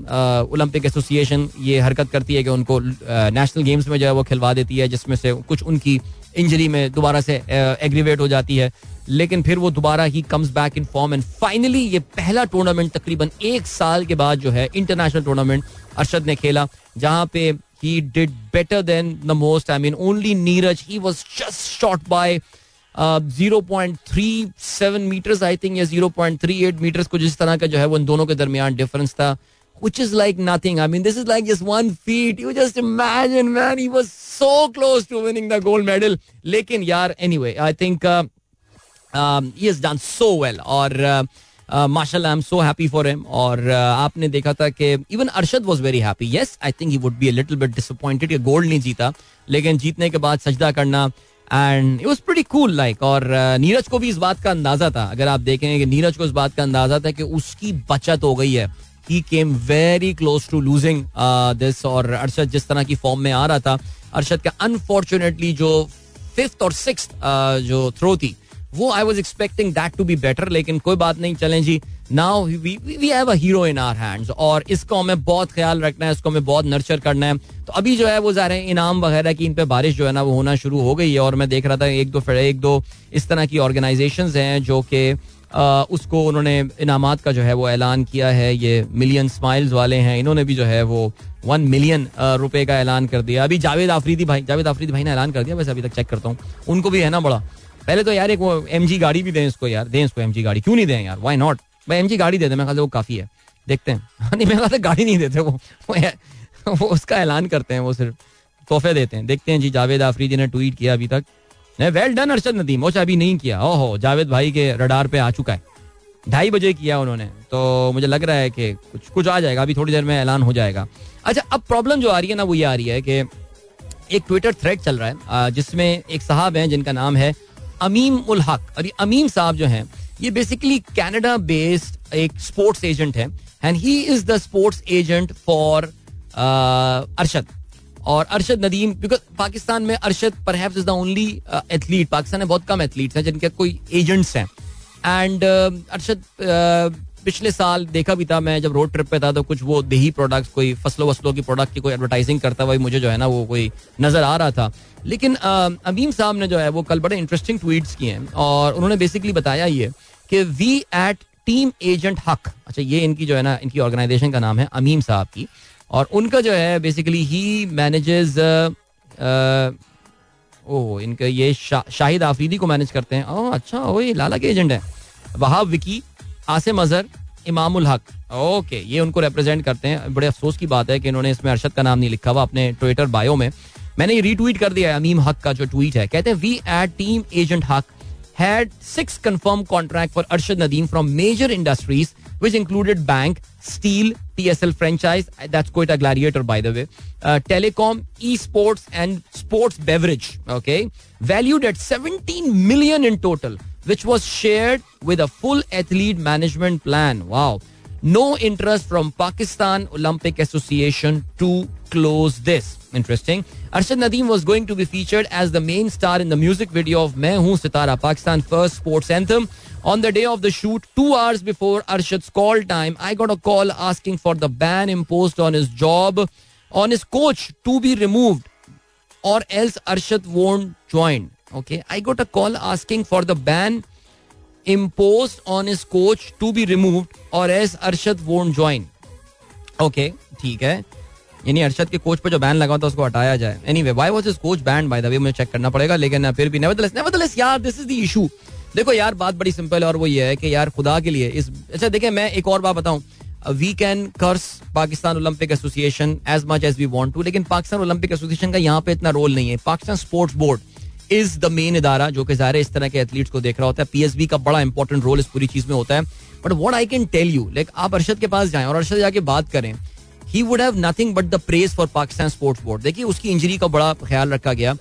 A: ओलंपिक एसोसिएशन ये हरकत करती है कि उनको नेशनल गेम्स में जो है वो खिलवा देती है, जिसमें से कुछ उनकी इंजरी में दोबारा से एग्रीवेट हो जाती है। लेकिन फिर वो दोबारा he comes back in form and finally ये पहला टूर्नामेंट तकरीबन एक साल के बाद जो है इंटरनेशनल टूर्नामेंट अरशद ने खेला, जहाँ पे he did better than the most I mean only Neeraj he was just short by zero point three seven metres I think या zero point three eight metres को जिस तरह का जो है वो इन दोनों के दरमियान डिफरेंस था which is like nothing. I mean, this is like just one feat. You just imagine, man, he was so close to winning the gold medal. लेकिन यार, anyway, I think uh, um, he has done so well. और माशाल्लाह I am so happy for him और uh, आपने देखा था कि even Arshad was very happy yes I think he would be a little bit disappointed कि gold नहीं जीता लेकिन जीतने के बाद सजदा करना and it was pretty cool like और नीरज को भी इस बात का अंदाज़ा था। अगर आप देखेंगे कि नीरज को इस बात का अंदाज़ा था कि उसकी बचत हो गई है। He came very close to losing this और अरशद जिस तरह की फॉर्म में आ रहा था अरशद का अनफॉर्चुनेटली जो फिफ्थ और सिक्स uh, जो थ्रो थी वो I was expecting that to be better लेकिन कोई बात नहीं चलें जी। Now we have a hero in our hands और इसको हमें बहुत ख्याल रखना है, इसको हमें बहुत नर्चर करना है। तो अभी जो है वो जा रहे हैं इनाम वगैरह की, इन पे बारिश जो है ना वो होना शुरू हो गई है और मैं देख रहा था एक दो एक दो इस तरह की ऑर्गेनाइजेशन हैं जो कि उसको उन्होंने इनामत का जो है वो ऐलान किया है। ये मिलियन स्माइल्स वाले हैं, इन्होंने भी जो है वो वन मिलियन रुपए का ऐलान कर दिया। अभी जावेद आफरीदी भाई, जावेद आफरीदी भाई ने ऐलान कर दिया, वैसे अभी तक चेक करता हूँ। उनको भी है ना बड़ा। पहले तो यार एक वो एम गाड़ी भी दें इसको यार, दें इसको एम गाड़ी, क्यों नहीं दें यार? वाई नॉट भाई एम जी गाड़ी दे दें मैं वो काफ़ी है। देखते हैं। नहीं मैं कहता गाड़ी नहीं देते वो। वो उसका ऐलान करते हैं, वो सिर्फ़ तोहफे देते हैं। देखते हैं जी, जावेद आफरीदी ने ट्वीट किया अभी तक। नहीं वेल डन अरशद नदीम। ओछा अभी नहीं किया। ओहो, जावेद भाई के रडार पे आ चुका है। ढाई बजे किया उन्होंने। तो मुझे लग रहा है कि कुछ कुछ आ जाएगा। अभी थोड़ी देर में ऐलान हो जाएगा। अच्छा अब प्रॉब्लम जो आ रही है ना वो ये आ रही है कि एक ट्विटर थ्रेड चल रहा है जिसमें एक साहब हैं, जिनका नाम है अमीम उल हक। ये अमीम साहब जो हैं ये बेसिकली कैनेडा बेस्ड एक स्पोर्ट्स एजेंट है and he is the sports agent for Arshad और अरशद नदीम बिकॉज़ पाकिस्तान में अरशद पर is the only athlete Pakistan में बहुत कम एथलीट्स हैं जिनके कोई एजेंट्स हैं। एंड uh, अरशद uh, पिछले साल देखा भी था मैं जब रोड ट्रिप पे था तो कुछ वो देही प्रोडक्ट्स कोई फ़सलों वसलों की प्रोडक्ट की कोई एडवर्टाइजिंग करता हुआ मुझे जो है ना वो कोई नज़र आ रहा था। लेकिन uh, अमीम साहब ने जो है वो कल बड़े इंटरेस्टिंग ट्वीट्स किए हैं और उन्होंने बेसिकली बताया ये कि वी एट टीम एजेंट हक। अच्छा ये इनकी जो है ना इनकी ऑर्गेनाइजेशन का नाम है अमीम साहब की। और उनका जो है बेसिकली ही मैनेजेस ओ इनका ये शा, शाहिद आफरीदी को मैनेज करते हैं। ओह अच्छा ओ ये लाला के एजेंट है। वहाब विकी आसिम अजहर इमामुल हक। ओके ये उनको रिप्रेजेंट करते हैं। बड़े अफसोस की बात है कि इन्होंने इसमें अरशद का नाम नहीं लिखा हुआ अपने ट्विटर बायो में। मैंने ये रीट्वीट कर दिया है अमीम हक का जो ट्वीट है। कहते हैं वी एट टीम एजेंट हक. Had six confirmed contract for Arshad Nadeem from major industries, which included bank, steel, TSL franchise. That's quite a gladiator, by the way. Uh, telecom, esports, and sports beverage. Okay, valued at 17 million in total, which was shared with a full athlete management plan. Wow. No interest from Pakistan Olympic association to close this interesting Arshad Nadeem was going to be featured as the main star in the music video of Main Hoon Sitara Pakistan first sports anthem On the day of the shoot, two hours before Arshad's call time, I got a call asking for the ban imposed on his job, on his coach to be removed, or else Arshad won't join. Okay, I got a call asking for the ban imposed on his coach to be removed, or else Arshad won't join. Okay, ठीक है। यानी अरशद के coach पर जो ban लगा था उसको हटाया जाए। Anyway why was is coach ban by the मुझे चेक करना पड़ेगा लेकिन फिर भी नेवरदलेस नेवरदलेस यार दिस इज़ द इशू देखो यार बात बड़ी सिंपल और वो ये है कि यार खुदा के लिए इस अच्छा देखें मैं एक और बात बताऊँ। We can curse Pakistan Olympic association as much as we want to लेकिन पाकिस्तान ओलंपिक एसोसिएशन का यहाँ पे इतना रोल नहीं है। Pakistan sports board is the main इदारा जो कि ज़ाहिर इस तरह के एथलीट्स को देख रहा होता है पीएसबी का बड़ा इंपॉर्टेंट रोल इस पूरी चीज़ में होता है but what I can tell you like आप अरशद के पास जाएँ और अरशद जाके बात करें he would have nothing but the praise for Pakistan sports board देखिए उसकी इंजरी का बड़ा ख्याल रखा गया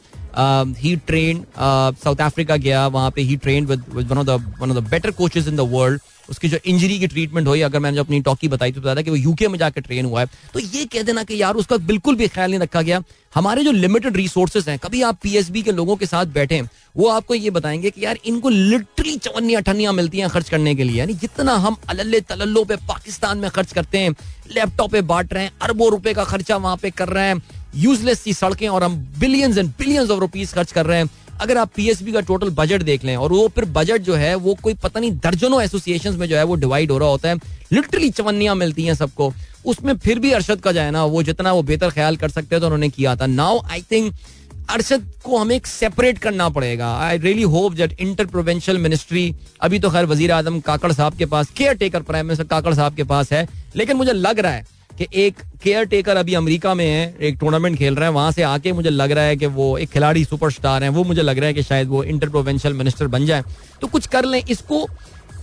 A: ही ट्रेन साउथ अफ्रीका गया वहाँ पे he train with one of the one of the better coaches in the world उसकी जो इंजरी की ट्रीटमेंट हुई, अगर मैंने जो अपनी टॉकी बताई तो बताया कि वो यूके में जाकर ट्रेन हुआ है। तो ये कह देना कि यार, उसका बिल्कुल भी ख्याल नहीं रखा गया। हमारे जो लिमिटेड रिसोर्सेज हैं, कभी आप पीएसबी के लोगों के साथ बैठे वो आपको ये बताएँगे कि यार, इनको लिटरली चवन्नी अठन्नियाँ मिलती हैं खर्च करने के लिए। यानी जितना हम अल्ले तल्लो पे पाकिस्तान में खर्च करते हैं लैपटॉप पे बांट रहे हैं, अरबों रुपए का खर्चा वहाँ पे कर रहे हैं यूजलेस सी सड़कें और हम billions and billions of rupees खर्च कर रहे हैं। अगर आप पीएसबी का टोटल बजट देख लें, और वो फिर बजट जो है, वो कोई पता नहीं, दर्जनों एसोसिएशन में जो है वो डिवाइड हो रहा होता है। लिटरली चवन्नियाँ मिलती हैं सबको। उसमें फिर भी अरशद का जो है ना, वो जितना वो बेहतर ख्याल कर सकते हैं तो उन्होंने किया था। नाउ आई थिंक अरशद को हमें एक सेपरेट करना पड़ेगा। I really hope that inter provincial ministry अभी तो खैर वज़ीर आज़म काकड़ साहब के पास caretaker prime minister Kakar साहब के पास है, लेकिन मुझे लग रहा है कि एक केयर टेकर अभी अमेरिका में है, एक टूर्नामेंट खेल रहा है, वहाँ से आके मुझे लग रहा है कि वो एक खिलाड़ी सुपरस्टार हैं, वो मुझे लग रहा है कि शायद वो इंटर प्रोवेंशियल मिनिस्टर बन जाए। तो कुछ कर लें, इसको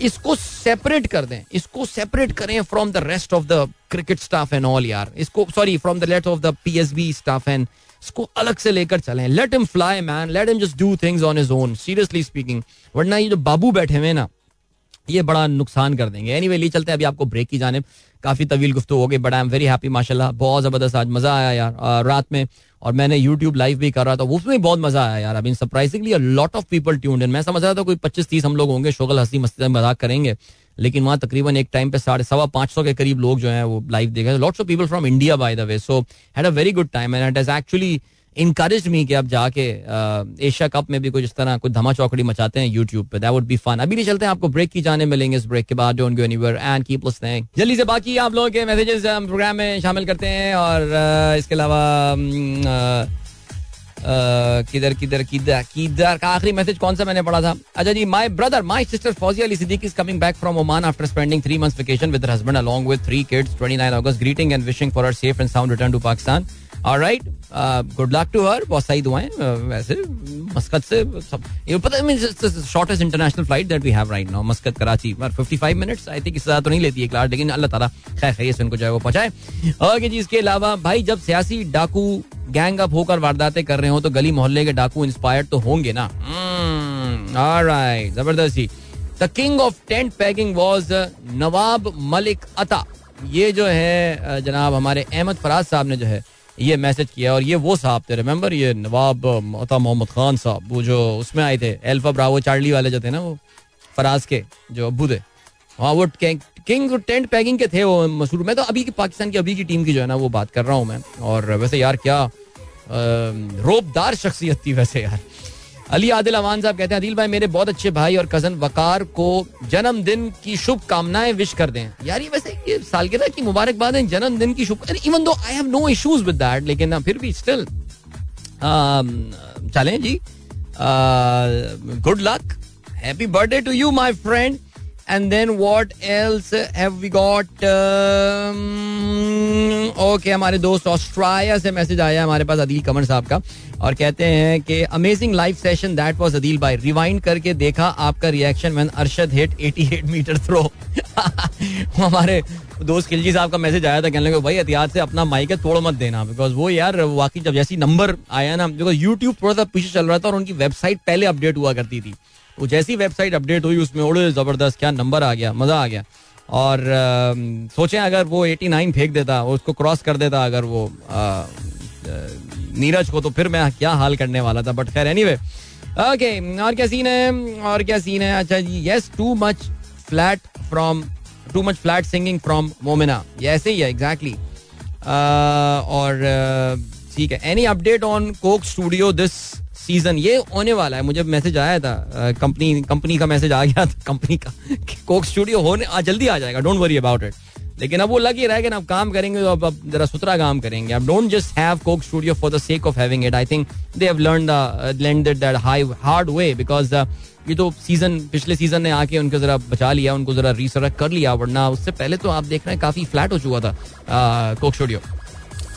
A: इसको सेपरेट कर दें, इसको सेपरेट करें from the rest of the cricket staff and all यार। इसको sorry from the let of the PSB staff and इसको अलग से लेकर चलें। Let him fly man let him just do things on his own seriously speaking वरना ये जो बाबू बैठे हुए ना ये बड़ा नुकसान कर देंगे। एनी anyway, ली चलते हैं अभी आपको ब्रेक की जाने काफ़ी तवील गुफ्तु हो गई but I am very happy माशाल्लाह। बहुत ज़बरदस्त आज मज़ा आया यार रात में। और मैंने यूट्यूब लाइव भी कर रहा था उसमें भी बहुत मज़ा आया यार। अभी surprisingly lot of people tuned in मैं समझ रहा था कोई पच्चीस तीस हम लोग होंगे शोगल हँसी मस्ती मज़ाक करेंगे। लेकिन वहाँ तकरीबन एक टाइम पे साढ़े सवा पाँच सौ के करीब लोग जो है वो लाइव देखे lots of people from India by the way so had a very good time and it is actually encourage me कि अब जाके एशिया कप में भी कुछ इस तरह कुछ धमा चौकड़ी मचाते हैं यूट्यूब पे। दैट वुड बी फन अभी नहीं चलते हैं, आपको ब्रेक की जाने मिलेंगे इस ब्रेक के बाद। Don't go anywhere and keep listening जल्दी से बाकी आप लोगों के मैसेजेस हम प्रोग्राम में शामिल करते हैं और इसके अलावा किधर किधर किधर किधर का आखिरी मैसेज कौन सा मैंने पढ़ा था? अच्छा जी my brother my sister Fauzia Ali Siddiqui is coming back from Oman after spending three months vacation with husband along with three kids 29 August greeting and wishing for her safe and sound return to Pakistan alright good luck to her बहुत सही दुआएँ वैसे मस्कत से सब, ये पता है shortest international flight that we have right now Muscat Karachi. पर 55 मिनट्स आई थिंक इससे ज़्यादा तो नहीं लेती है क्लास लेकिन अल्लाह ताला खैर खैरियत से उनको जो है वो पहुँचाए। ओके जी इसके अलावा, भाई, जब सियासी डाकू गैंग अप होकर वारदातें कर रहे हो तो गली मोहल्ले के डाकू इंस्पायर्ड तो होंगे ना? ऑलराइट ज़बरदस्त। जी the king of tent packing was Nawab Malik Ata ये जो है जनाब हमारे अहमद फराज साहब ने जो है ये मैसेज किया और ये वो साहब थे रिमेंबर ये नवाब मोता मोहम्मद खान साहब, वो जो उसमें आए थे एल्फा ब्रावो चार्ली वाले जो थे ना वो, फराज के, जो अबू थे। हाँ वो किंग टेंट पैकिंग के थे वो मशहूर। मैं तो अभी की पाकिस्तान की, अभी की टीम की जो है ना वो बात कर रहा हूँ मैं। और वैसे यार क्या रोबदार शख्सियत थी वैसे यार। अली आदिल अमान साहब कहते हैं, अदिल भाई, मेरे बहुत अच्छे भाई और कज़न वकार को जन्मदिन की शुभकामनाएँ विश कर दें. यार, ये वैसे ये सालगिरह की मुबारकबाद है, जन्मदिन की शुभ even though I have no issues with that लेकिन फिर भी स्टिल चलें जी good luck happy birthday to you my friend and then what else have we got okay हमारे दोस्त ऑस्ट्रेलिया से मैसेज आया हमारे पास अदील कमर साहब का। और कहते हैं कि amazing live session that was Adeel भाई रिवाइंड करके देखा, आपका reaction when Arshad hit 88 metre throw हमारे दोस्त खिलजी साहब का मैसेज आया था, कहने लगे, भाई, एहतियात से अपना माइक है, तोड़ मत देना. बिकॉज़ वो यार, वाकई जब जैसी नंबर आया ना बिकॉज़ यूट्यूब थोड़ा सा पीछे चल रहा था और उनकी वेबसाइट पहले अपडेट हुआ करती थी। वो जैसी वेबसाइट अपडेट हुई, उसमें उड़े, ज़बरदस्त, क्या नंबर आ गया, मज़ा आ गया। और सोचें, अगर वो 89 फेंक देता उसको क्रॉस कर देता, अगर वो नीरज को तो फिर मैं क्या हाल करने वाला था बट खैर एनीवे ओके और क्या सीन है? और क्या सीन है? अच्छा जी yes too much flat from too much flat singing from Momina ये ऐसे ही है एग्जैक्टली और ठीक है. Any update on Coke Studio this season ये होने वाला है. मुझे मैसेज आया था. कंपनी कंपनी का मैसेज आ गया था. कंपनी का कोक स्टूडियो होने जल्दी आ जाएगा. डोंट वरी अबाउट इट लेकिन अब वो लग ही रहा है कि अब काम करेंगे तो अब जरा सुथरा काम करेंगे। अब don't just have Coke Studio for the sake of having it I think they have learn learn that high hard way because ये तो सीज़न पिछले सीज़न ने आके उनको जरा बचा लिया, उनको जरा रिसरक कर लिया, वरना उससे पहले तो आप देख रहे हैं काफ़ी फ्लैट हो चुका था कोक स्टूडियो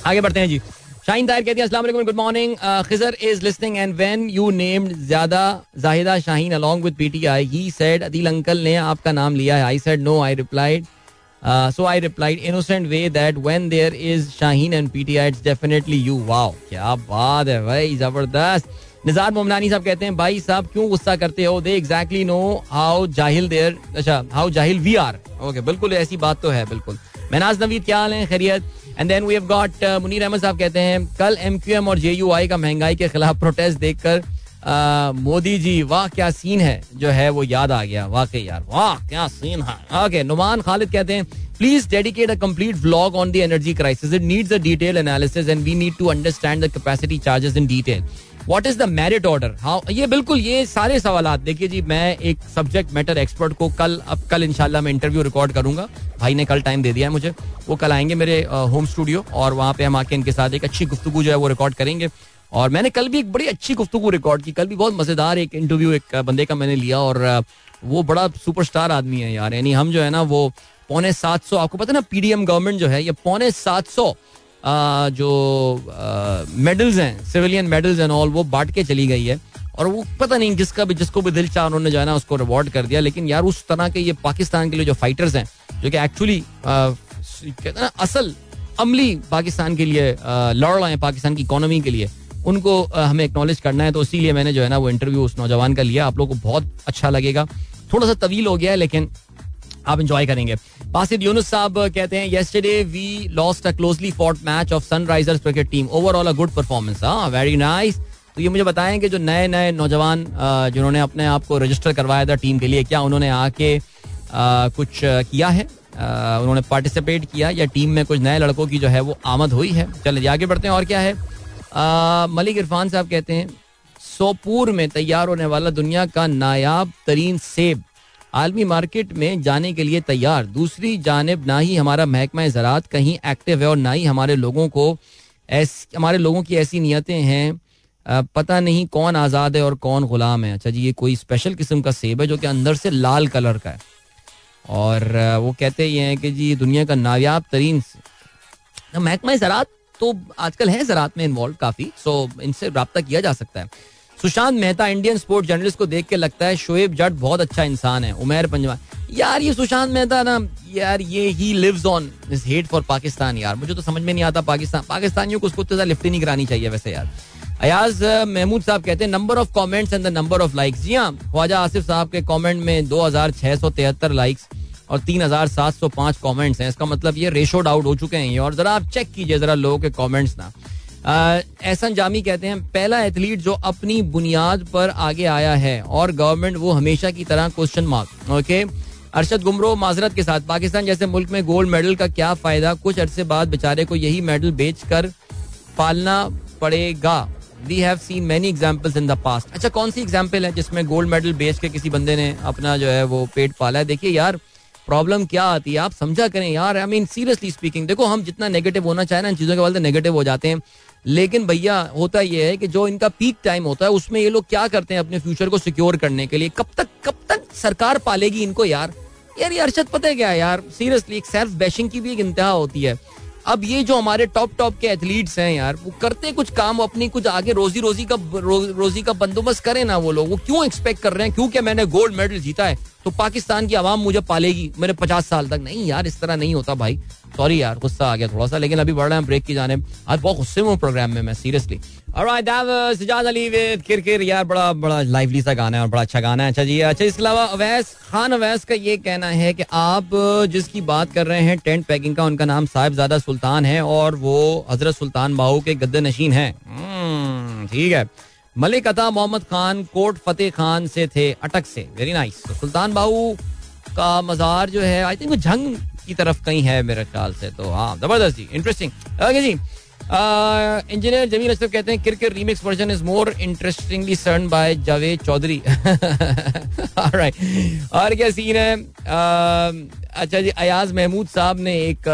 A: आगे बढ़ते हैं जी। शाहीन ताहिर कहती है, अस्सलाम वालेकुम good morning Khizar is listening and when you named ज़्यादा Zahida Shaheen along with PTI he said Adeel uncle ने आपका नाम लिया है। I said no I replied so I replied innocent way that when there is Shaheen and PTI it's definitely you wow क्या बात है भाई, ज़बरदस्त। निजार मोमनानी साहब कहते हैं, भाई साहब, क्यों गुस्सा करते हो? दे एग्जैक्टली नो हाउ जाहिल देयर अच्छा हाउ जाहिल वी आर ओके बिल्कुल ऐसी बात तो है, बिल्कुल। महनाज नवीद, क्या हाल है? खैरियत। And then we have got Munir Ahmed साहब कहते हैं, कल एमक्यूएम और जेयूआई का महँगाई के खिलाफ प्रोटेस्ट देखकर मोदी जी वाह, क्या सीन है? जो है, वो याद आ गया। वाकई यार, वाह, क्या सीन है। ओके नुमान खालिद कहते हैं please dedicate a complete vlog on the energy crisis it needs a detail analysis and we need to understand the capacity charges in detail what is the merit order how ये बिल्कुल, ये सारे सवाल देखिए जी, मैं एक सब्जेक्ट मैटर एक्सपर्ट को कल, अब कल इंशाल्लाह मैं इंटरव्यू रिकॉर्ड करूँगा। भाई ने कल टाइम दे दिया है मुझे। वो कल आएँगे मेरे होम स्टूडियो और वहाँ पे हम आके इनके साथ एक अच्छी गुफ्तु जो है वो रिकॉर्ड करेंगे। और मैंने कल भी एक बड़ी अच्छी गुफ्तु रिकॉर्ड की। कल भी बहुत मज़ेदार एक इंटरव्यू एक बंदे का मैंने लिया और वो बड़ा सुपरस्टार आदमी है यार। यानी हम जो है ना, वो पौने सात सौ, आपको पता है ना पीडीएम गवर्नमेंट जो है, ये पौने सात सौ जो मेडल्स हैं सिविलियन मेडल्स एंड ऑल वो बांट के चली गई है। और वो पता नहीं जिसका भी, जिसको भी दिल चाह उन्होंने जो है ना, उसको रिवॉर्ड कर दिया। लेकिन यार, उस तरह के ये पाकिस्तान के लिए जो फाइटर्स हैं, जो कि एक्चुअली कहते हैं ना, असल, अमली पाकिस्तान के लिए लड़ रहे हैं, पाकिस्तान की इकोनॉमी के लिए उनको हमें एक्नॉलेज करना है तो इसीलिए मैंने जो है ना वो इंटरव्यू उस नौजवान का लिया। आप लोग को बहुत अच्छा लगेगा। थोड़ा सा तवील हो गया है, लेकिन आप इंजॉय करेंगे। बासिद यूनुस साहब कहते हैं yesterday we lost a closely fought match of Sunrisers cricket team overall a good performance हाँ वेरी नाइस तो ये मुझे बताएँ कि जो नए नए नौजवान जिन्होंने अपने आप को रजिस्टर करवाया था टीम के लिए, क्या उन्होंने आके कुछ किया है? उन्होंने पार्टिसिपेट किया या टीम में कुछ नए लड़कों की जो है वो आमद हुई है? चलिए आगे बढ़ते हैं, और क्या है? मलिक इरफान साहब कहते हैं, सोपुर में तैयार होने वाला दुनिया का नायाब तरीन सेब आलमी मार्केट में जाने के लिए तैयार। दूसरी जानब, ना ही हमारा महकमा ज़रात कहीं एक्टिव है और ना ही हमारे लोगों को ऐस, हमारे लोगों की ऐसी नीयतें हैं। पता नहीं कौन आज़ाद है और कौन गुलाम है। अच्छा जी, ये कोई स्पेशल किस्म का सेब है जो कि अंदर से लाल कलर का है। और वो कहते ये हैं कि जी, दुनिया का नायाब तरीन महकमा ज़रात तो आजकल है ज़रात में इन्वॉल्व काफ़ी सो इनसे रबता किया जा सकता है। Sushant Mehta Indian sport journalist को देख के लगता है शोएब जट बहुत अच्छा इंसान है, उमेर पंजवान यार, ये सुशांत मेहता ना, यार, ये he lives on this hate for Pakistan यार। मुझे तो समझ में नहीं आता पाकिस्तान, पाकिस्तानियों को उसको तो लिफ्ट नहीं करानी चाहिए वैसे यार। अयाज महमूद साहब कहते हैं number of comments and the number of likes जी हाँ ख्वाजा आसिफ साहब के कमेंट में दो हज़ार छह सौ तिहत्तर लाइक्स और तीन हज़ार सात सौ पाँच कॉमेंट्स हैं। इसका मतलब ये रेशो आउट हो चुके हैं और जरा आप चेक कीजिए, जरा लोगों के कॉमेंट्स ना। एहसन जामी कहते हैं, पहला एथलीट जो अपनी बुनियाद पर आगे आया है और गवर्नमेंट वो हमेशा की तरह question mark okay Arshad Gumro माजरत के साथ। पाकिस्तान जैसे मुल्क में गोल्ड मेडल का क्या फ़ायदा? कुछ अरसे बाद बेचारे को यही मेडल बेच कर पालना पड़ेगा। We have seen many examples in the past अच्छा कौन सी एग्ज़ाम्पल है जिसमें गोल्ड मेडल बेच के किसी बंदे ने अपना जो है वो पेट पाला है? देखिए यार प्रॉब्लम क्या आती है? आप समझा करें यार। आई मीन सीरियसली स्पीकिंग देखो हम जितना नेगेटिव होना चाहे ना इन चीज़ों के बाद नेगेटिव हो जाते हैं। लेकिन भैया होता यह है कि जो इनका पीक टाइम होता है उसमें ये लोग क्या करते हैं अपने फ्यूचर को सिक्योर करने के लिए? कब तक कब तक सरकार पालेगी इनको यार? यार ये अरशद पता है क्या यार? सीरियसली एक सेल्फ बैशिंग की भी एक इंतहा होती है। अब ये जो हमारे टॉप टॉप के एथलीट्स हैं यार वो करते कुछ काम अपनी कुछ आगे रोजी रोजी का रो, रोजी का बंदोबस्त करें ना वो लोग। वो क्यों एक्सपेक्ट कर रहे हैं? क्योंकि मैंने गोल्ड मेडल जीता है? तो पाकिस्तान की आवाम मुझे पालेगी। मेरे पचास साल तक नहीं यार इस तरह नहीं होता भाई। सॉरी यार गुस्सा आ गया थोड़ा सा लेकिन अभी बढ़ रहे हैं ब्रेक की जाने। आज बहुत गुस्से में प्रोग्राम में मैं सीरियसली किरकिर यार बड़ा बड़ा लाइवली सा गाना है और बड़ा अच्छा गाना है। अच्छा जी अच्छा इसके अलावा अवैस खान अवैस का ये कहना है कि आप जिसकी बात कर रहे हैं टेंट पैकिंग का उनका नाम साहिबजादा सुल्तान है और वो हज़रत सुल्तान बाहू के गद्दे नशीन है। हम्म, ठीक है। मलिक अता मोहम्मद खान कोट फतेह खान से थे अटक से very nice nice. Sultan Babu का मजार जो है आई थिंक वो जंग की तरफ़ कहीं है मेरे ख्याल से तो हाँ ज़बरदस्त जी इंटरेस्टिंग ओके जी इंजीनियर जमील अशरफ कहते हैं cricket remix version is more interestingly सर्न बाय जावेद चौधरी और क्या सीन है? अच्छा जी अयाज महमूद साहब ने एक,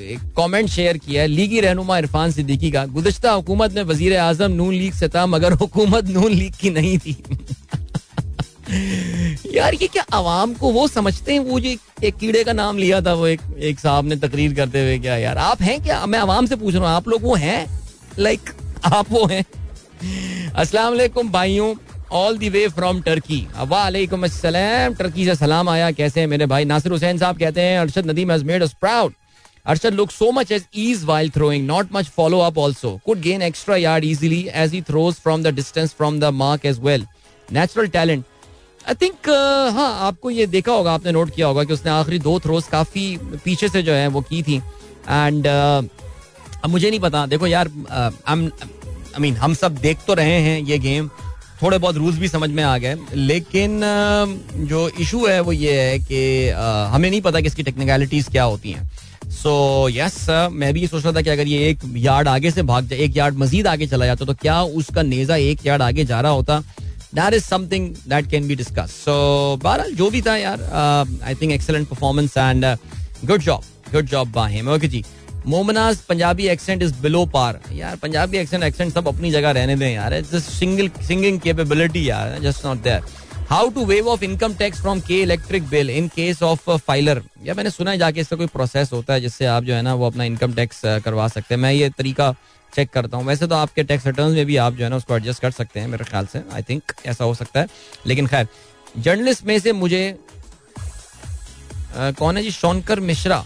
A: एक कमेंट शेयर किया है लीगी रहनुमा इरफान सिद्दीकी का। गुजशत हुकूमत में वज़ीर आज़म नून लीग से था मगर हुकूमत नून लीग की नहीं थी। यार ये क्या आवाम को वो समझते हैं? वो जो एक कीड़े का नाम लिया था वो एक एक साहब ने तकरीर करते हुए क्या? यार आप हैं क्या? मैं आवाम से पूछ रहा हूँ आप लोग वो हैं? लाइक आप वो हैं? अस्सलाम वालेकुम भाइयों all the way from Turkey वालेकुम अस्सलाम। टर्की से सलाम आया कैसे हैं मेरे भाई? नासिर हुसैन साहब कहते हैं Arshad Nadeem has made us proud Arshad looks so much as ease while throwing, not much follow up also. Could gain extra yard easily as he throws from the distance from the mark as well. Natural talent. I think uh, हाँ आपको ये देखा होगा आपने note किया होगा कि उसने आखिरी दो थ्रोज काफ़ी पीछे से जो है वो की थी। एंड uh, अब मुझे नहीं पता। देखो यार आई uh, मीन हम सब देख तो रहे हैं ये गेम थोड़े बहुत रूल्स भी समझ में आ गए। लेकिन जो इशू है वो ये है कि हमें नहीं पता कि इसकी टेक्निकलिटीज क्या होती हैं। सो यस मैं भी ये सोच रहा था कि अगर ये एक यार्ड आगे से भाग जाए एक यार्ड मजीद आगे चला जाता तो क्या उसका नेजा एक यार्ड आगे जा रहा होता? That is something that can be discuss so बहरहाल जो भी था यार I think excellent performance and good job good job by him okay ji Momnaz Punjabi accent is below par यार पंजाबी एक्सेंट एक्सेंट सब अपनी जगह रहने दें यार इट्स सिंगल सिंगिंग कैपेबिलिटी यार just not there how to wave off income tax from K electric bill in case of filer या मैंने सुना है जाके इसका कोई प्रोसेस होता है जिससे आप जो है ना वो अपना इनकम टैक्स करवा सकते हैं मैं ये तरीका चेक करता हूँ। वैसे तो आपके टैक्स रिटर्न में भी आप जो है ना उसको एडजस्ट कर सकते हैं मेरे ख्याल से। आई थिंक ऐसा हो सकता है। लेकिन खैर जर्नलिस्ट में से मुझे आ, कौन है जी? शौनकर मिश्रा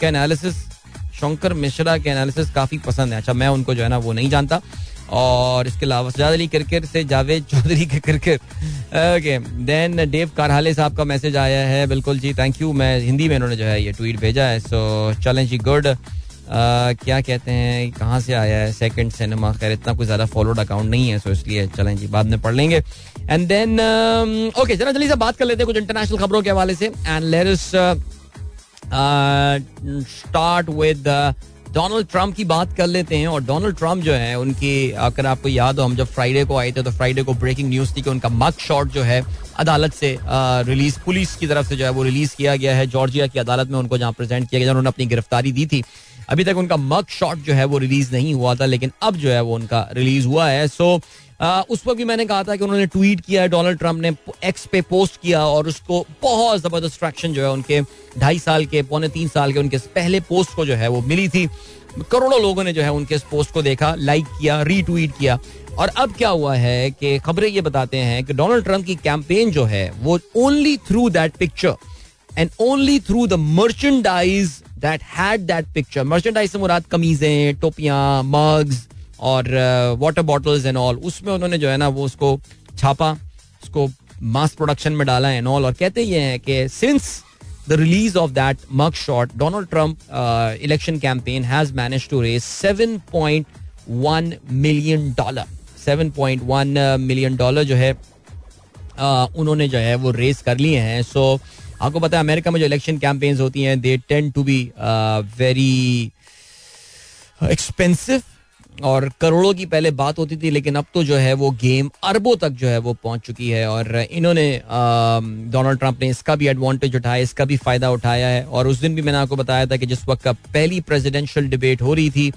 A: के एनालिसिस शंकर मिश्रा के एनालिसिस काफ़ी पसंद है। अच्छा मैं उनको जो है ना वो नहीं जानता। और इसके अलावा सजाद अली क्रिकेट से जावेद चौधरी के cricket okay then Dave Carhale साहब का मैसेज आया है। बिल्कुल जी थैंक यू मैं हिंदी में उन्होंने जो है ये ट्वीट भेजा है। सो चलें जी गुड क्या कहते हैं, कहाँ से आया है सेकंड सिनेमा खैर, इतना कोई ज़्यादा फॉलोड अकाउंट नहीं है सो इसलिए चलें जी, बाद में पढ़ लेंगे। एंड देन ओके चलो जल्दी से बात कर लेते हैं कुछ इंटरनेशनल खबरों के हवाले से। And let us start with Donald Trump की बात कर लेते हैं। और डोनाल्ड ट्रंप जो है, उनकी, अगर आपको याद हो, हम जब फ्राइडे को आए थे तो फ्राइडे को ब्रेकिंग न्यूज़ थी कि उनका मग शॉट जो है, अदालत से रिलीज़ पुलिस की तरफ़ से जो है, वो रिलीज़ किया गया है। जॉर्जिया की अदालत में उनको जहाँ प्रेजेंट किया गया उन्होंने अपनी गिरफ्तारी दी थी। अभी तक उनका मग शॉट जो है वो रिलीज़ नहीं हुआ था लेकिन अब जो है वो उनका रिलीज़ हुआ है। सो आ, उस वक्त भी मैंने कहा था कि उन्होंने ट्वीट किया है डोनाल्ड ट्रंप ने एक्स पे पोस्ट किया और उसको बहुत ज़बरदस्त ट्रैक्शन जो है उनके ढाई साल के पौने तीन साल के उनके पहले पोस्ट को जो है वो मिली थी। करोड़ों लोगों ने जो है उनके इस पोस्ट को देखा लाइक किया रीट्वीट किया। और अब क्या हुआ है कि खबरें ये बताते हैं कि डोनाल्ड ट्रंप की कैंपेन जो है वो only through that picture and only through the merchandise that had that picture merchandise से मुराद कमीजें टोपियाँ मग्स और वाटर बॉटल्स एंड ऑल उसमें उन्होंने जो है ना वो उसको छापा उसको मास प्रोडक्शन में डाला एंड ऑल और कहते ये हैं कि since the release of that mug shot Donald Trump election campaign has manage to raise seven point one million dollar seven point one million dollar जो है uh, उन्होंने जो है वो रेज कर लिए हैं. सो so, आपको पता है, अमेरिका में जो इलेक्शन कैंपेन्स होती हैं they tend to be very expensive और करोड़ों की पहले बात होती थी, लेकिन अब तो जो है वो गेम अरबों तक जो है वो पहुँच चुकी है और इन्होंने डोनाल्ड ट्रंप ने इसका भी एडवांटेज उठाया, इसका भी फ़ायदा उठाया है और उस दिन भी मैंने आपको बताया था कि जिस वक्त का पहली प्रेसिडेंशियल डिबेट हो रही थी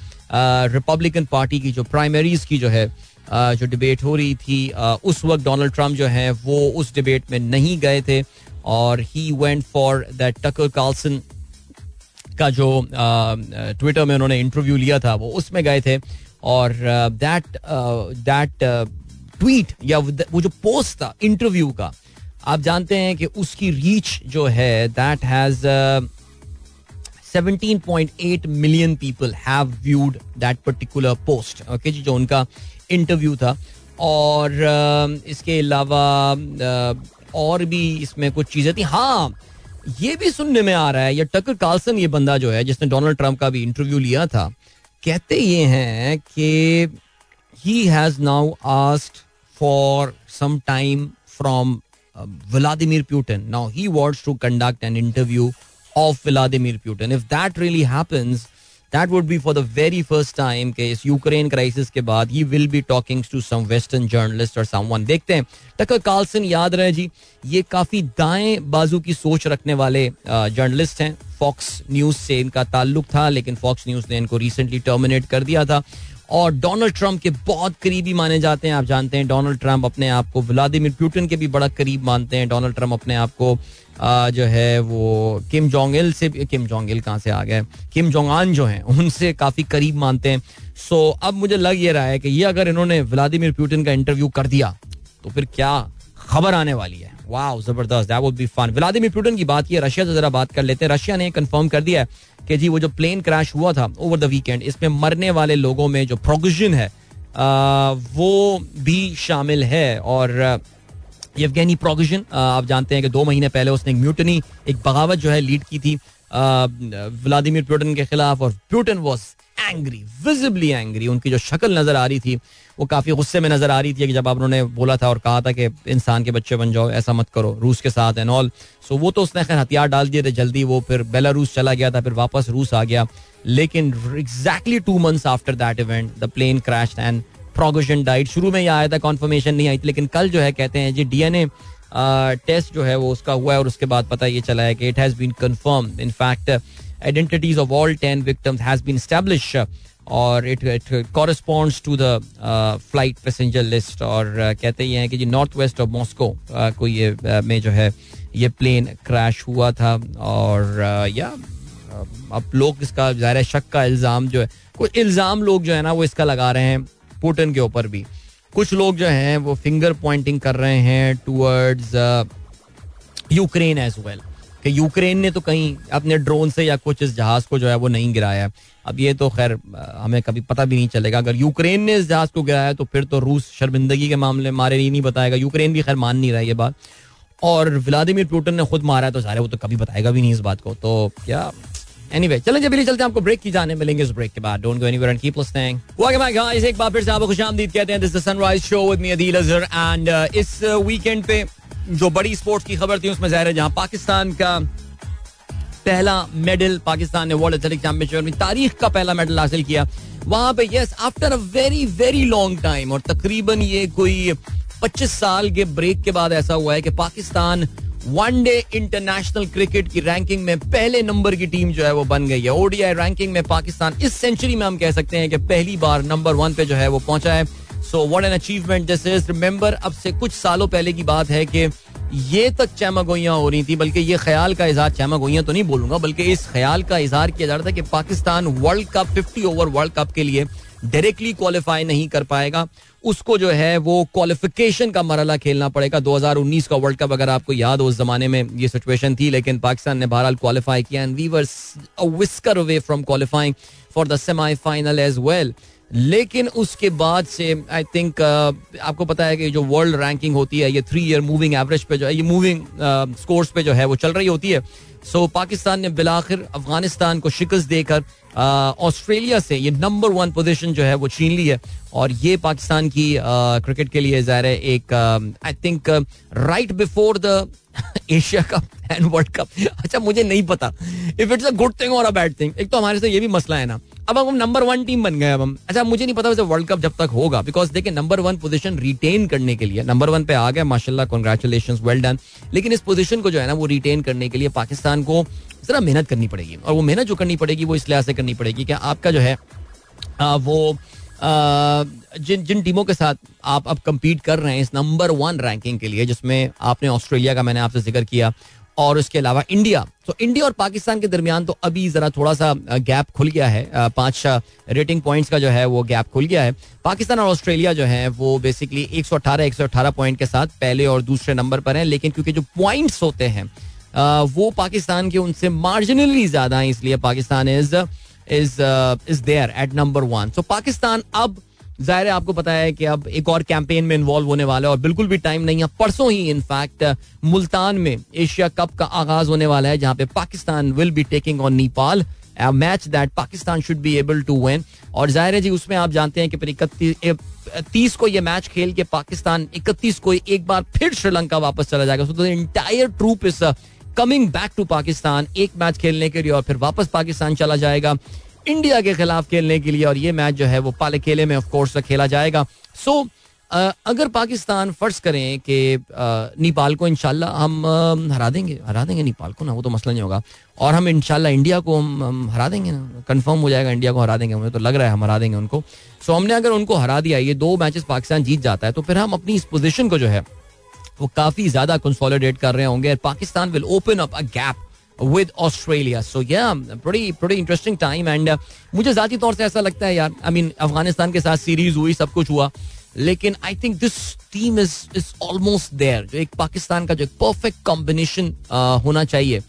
A: रिपब्लिकन पार्टी की जो प्राइमरीज की जो है जो डिबेट हो रही थी उस वक्त डोनाल्ड ट्रंप जो है वो उस डिबेट में नहीं गए थे। और he went for that Tucker Carlson का जो ट्विटर में उन्होंने इंटरव्यू लिया था वो उसमें गए थे। और दैट दैट ट्वीट या वो जो पोस्ट था इंटरव्यू का आप जानते हैं कि उसकी रीच जो है that has 17.8 million people have viewed that particular post okay जी जो उनका इंटरव्यू था। और uh, इसके अलावा uh, और भी इसमें कुछ चीज़ें थी। हाँ ये भी सुनने में आ रहा है, ये टकर कार्लसन ये बंदा जो है, जिसने डोनाल्ड ट्रंप का भी इंटरव्यू लिया था, कहते ये हैं कि he has now asked for some time from Vladimir Putin now he wants to conduct an interview of Vladimir Putin if that really happens that would be for the very first time के इस Ukraine crisis के बाद he will be talking to some western journalist और someone देखते हैं। Tucker Carlson याद रहे जी, ये काफ़ी दाएँ बाजू की सोच रखने वाले जर्नलिस्ट हैं। फॉक्स न्यूज़ से इनका ताल्लुक था, लेकिन फॉक्स न्यूज़ ने इनको रिसेंटली टर्मिनेट कर दिया था। और डोनाल्ड ट्रंप के बहुत करीबी माने जाते हैं, आप जानते हैं, डोनाल्ड ट्रंप अपने आप को, व्लादिमिर पुतिन के भी बड़ा करीब मानते हैं, डोनाल्ड ट्रंप अपने आप को जो है वो किम जोंग इल से किम जोंग इल कहाँ से आ गए, किम जोंग आन जो हैं, उनसे काफ़ी करीब मानते हैं। सो, अब मुझे लग ये रहा है कि ये अगर इन्होंने व्लादिमिर पुतिन का इंटरव्यू कर दिया तो फिर क्या खबर आने वाली है? वाह ज़बरदस्त that would be fun Vladimir Putin की बात की रशिया से जरा बात कर लेते हैं। रशिया ने कंफर्म कर दिया है कि जी वो जो प्लेन क्रैश हुआ था ओवर द वीकेंड इसमें मरने वाले लोगों में जो प्रोविज़न है वो भी शामिल है और, येवगेनी प्रोविज़न आप जानते हैं कि दो महीने पहले उसने एक म्यूटनी एक बगावत जो है लीड की थी। व्लादिमिर पुटिन के खिलाफ और Putin was angry visibly angry उनकी जो शक्ल नज़र आ रही थी, वो काफ़ी गुस्से में नज़र आ रही थी कि जब आप उन्होंने बोला था और कहा था कि इंसान के बच्चे बन जाओ, ऐसा मत करो, रूस के साथ एंड ऑल सो वो तो उसने खैर हथियार डाल दिए थे, जल्दी वो फिर बेलारूस चला गया था, फिर वापस रूस आ गया. लेकिन exactly two months after that event the plane crash and Prigozhin died शुरू में यह आया था कॉन्फर्मेशन नहीं आई थी, लेकिन कल जो है कहते हैं जी डीएनए टेस्ट जो है वो उसका हुआ है और उसके बाद पता ये चला है कि it has been confirm in fact identities of all ten victims has been establish और it it corresponds to the flight passenger list और कहते ये हैं कि जी नॉर्थ वेस्ट ऑफ़ मॉस्को को ये में जो है ये प्लेन क्रैश हुआ था। और या अब लोग इसका ज़ाहिर शक का इल्ज़ाम जो है, कुछ इल्ज़ाम लोग जो है ना वो इसका लगा रहे हैं पुटिन के ऊपर भी। कुछ लोग जो हैं, वो फिंगर पॉइंटिंग कर रहे हैं टूवर्ड्स यूक्रेन एज वेल कि यूक्रेन ने तो कहीं अपने ड्रोन से या कुछ इस जहाज़ को जो है वो नहीं गिराया। अब ये तो खैर हमें कभी पता भी नहीं चलेगा। अगर यूक्रेन ने इस जहाज़ को गिराया तो फिर तो रूस शर्मिंदगी के मामले मारे ही नहीं बताएगा। यूक्रेन भी खैर मान नहीं रहा ये बात। और व्लादिमिर पुटिन ने खुद मारा है तो सारे वो तो कभी बताएगा भी नहीं इस बात को। तो क्या एनीवे चलें जब चलते हैं आपको ब्रेक की जाने मिलेंगे इस ब्रेक के बाद। Don't go anywhere and keep listening welcome back guys एक बार फिर से आपको खुशामदीद कहते हैं this the sunrise show with me Adeel Azhar and इस वीकेंड पे जो बड़ी स्पोर्ट्स की खबर थी, उसमें ज़ाहिर है जहाँ पाकिस्तान का पहला मेडल पाकिस्तान ने वर्ल्ड एथलेटिक चैंपियनशिप में तारीख का पहला मेडल हासिल किया। वहाँ पे yes after a very very long time और तकरीबन ये कोई 25 साल के ब्रेक के बाद ऐसा हुआ है कि Pakistan one day international cricket की रैंकिंग में पहले नंबर की टीम जो है वो बन गई है। ओडीआई रैंकिंग में पाकिस्तान इस सेंचुरी में हम कह सकते हैं कि पहली बार नंबर वन पे जो है वो पहुँचा है। So what an achievement this is remember अब से कुछ सालों पहले की बात है कि ये तक चैमा गोइयाँ हो रही थी, बल्कि ये ख्याल का इजहार चैमा गोइयाँ तो नहीं बोलूँगा, बल्कि इस ख्याल का इजहार किया जा रहा था कि Pakistan world cup fifty over world cup के लिए डायरेक्टली क्वालिफाई नहीं कर पाएगा। उसको जो है वो क्वालिफिकेशन का मरला खेलना पड़ेगा। 2019 का वर्ल्ड कप अगर आपको याद हो, उस जमाने में ये सिचुएशन थी, लेकिन पाकिस्तान ने बहरहाल क्वालिफाई किया and we were whisker away from qualifying for the semifinal as well लेकिन उसके बाद से आई थिंक uh, आपको पता है कि जो वर्ल्ड रैंकिंग होती है ये थ्री ईयर मूविंग एवरेज पे जो है ये मूविंग स्कोर्स uh, पे जो है वो चल रही होती है। सो so, पाकिस्तान ने बिलाखिर अफ़गानिस्तान को शिकस्त देकर ऑस्ट्रेलिया से ये नंबर वन पोजीशन जो है वो छीन ली है। और ये पाकिस्तान की क्रिकेट के लिए ज़ाहिर है एक I think right before the Asia cup and world cup अच्छा मुझे नहीं पता। If it's a good thing और अ बैड थिंग एक तो हमारे से ये भी मसला है ना। अब हम नंबर वन टीम बन गए अब हम। अच्छा मुझे नहीं पता वैसे वर्ल्ड कप जब तक होगा बिकॉज़ देखिए नंबर वन पोजीशन रिटेन करने के लिए नंबर वन पे आ गया माशाल्लाह कॉन्ग्रेचुलेशन वेल डन लेकिन इस पोजीशन को जो है ना वो रिटेन करने के लिए पाकिस्तान को जरा मेहनत करनी पड़ेगी। और वो मेहनत जो करनी पड़ेगी वो इस लिहाज से करनी पड़ेगी कि आपका जो है आ, वो आ, जिन जिन टीमों के साथ आप अब कम्पीट कर रहे हैं इस नंबर वन रैंकिंग के लिए जिसमें आपने ऑस्ट्रेलिया का मैंने आपसे ज़िक्र किया और उसके अलावा इंडिया। तो इंडिया और पाकिस्तान के दरमियान तो अभी जरा थोड़ा सा गैप खुल गया है। पाँच रेटिंग पॉइंट्स का जो है वो गैप खुल गया है। पाकिस्तान और ऑस्ट्रेलिया जो है वो बेसिकली 118 118 पॉइंट के साथ पहले और दूसरे नंबर पर हैं। लेकिन क्योंकि जो पॉइंट्स होते हैं वो पाकिस्तान के उनसे मार्जिनली ज़्यादा है, इसलिए Pakistan is is is there at number one so Pakistan अब ज़ाहिर है आपको पता है कि अब एक और कैंपेन में इन्वॉल्व होने वाला है और बिल्कुल भी टाइम नहीं है। परसों ही इनफैक्ट मुल्तान में एशिया कप का आगाज़ होने वाला है, जहाँ पे Pakistan will be taking on Nepal match that Pakistan should be able to win और ज़ाहिर है जी, उसमें आप जानते हैं कि फिर तीस को ये मैच खेल के पाकिस्तान इकतीस को एक बार फिर श्रीलंका वापस चला जाएगा। So entire troop is coming back to Pakistan एक मैच खेलने के लिए और फिर वापस पाकिस्तान चला जाएगा। इंडिया के खिलाफ खेलने के लिए और ये मैच जो है वो पाले खेले में ऑफ़ कोर्स खेला जाएगा। सो so, अगर पाकिस्तान फ़र्ज़ करें कि नेपाल को इनशाला हम हरा देंगे हरा देंगे नेपाल को ना वो तो मसला नहीं होगा। और हम इनशाला इंडिया को हम, हम हरा देंगे ना कंफर्म हो जाएगा इंडिया को हरा देंगे मुझे तो लग रहा है हम हरा देंगे उनको। सो हमने अगर उनको हरा दिया ये दो मैचेस पाकिस्तान जीत जाता है तो फिर हम अपनी इस पोजिशन को जो है वो काफ़ी ज़्यादा कंसोलिडेट कर रहे होंगे Pakistan will open up a gap with Australia so या बड़ी बड़ी इंटरेस्टिंग टाइम एंड मुझे जाती तौर से ऐसा लगता है यार आई मीन अफ़गानिस्तान के साथ सीरीज़ हुई, सब कुछ हुआ, लेकिन I think this team is is almost there जो एक पाकिस्तान का जो एक परफेक्ट कॉम्बिनेशन होना चाहिए।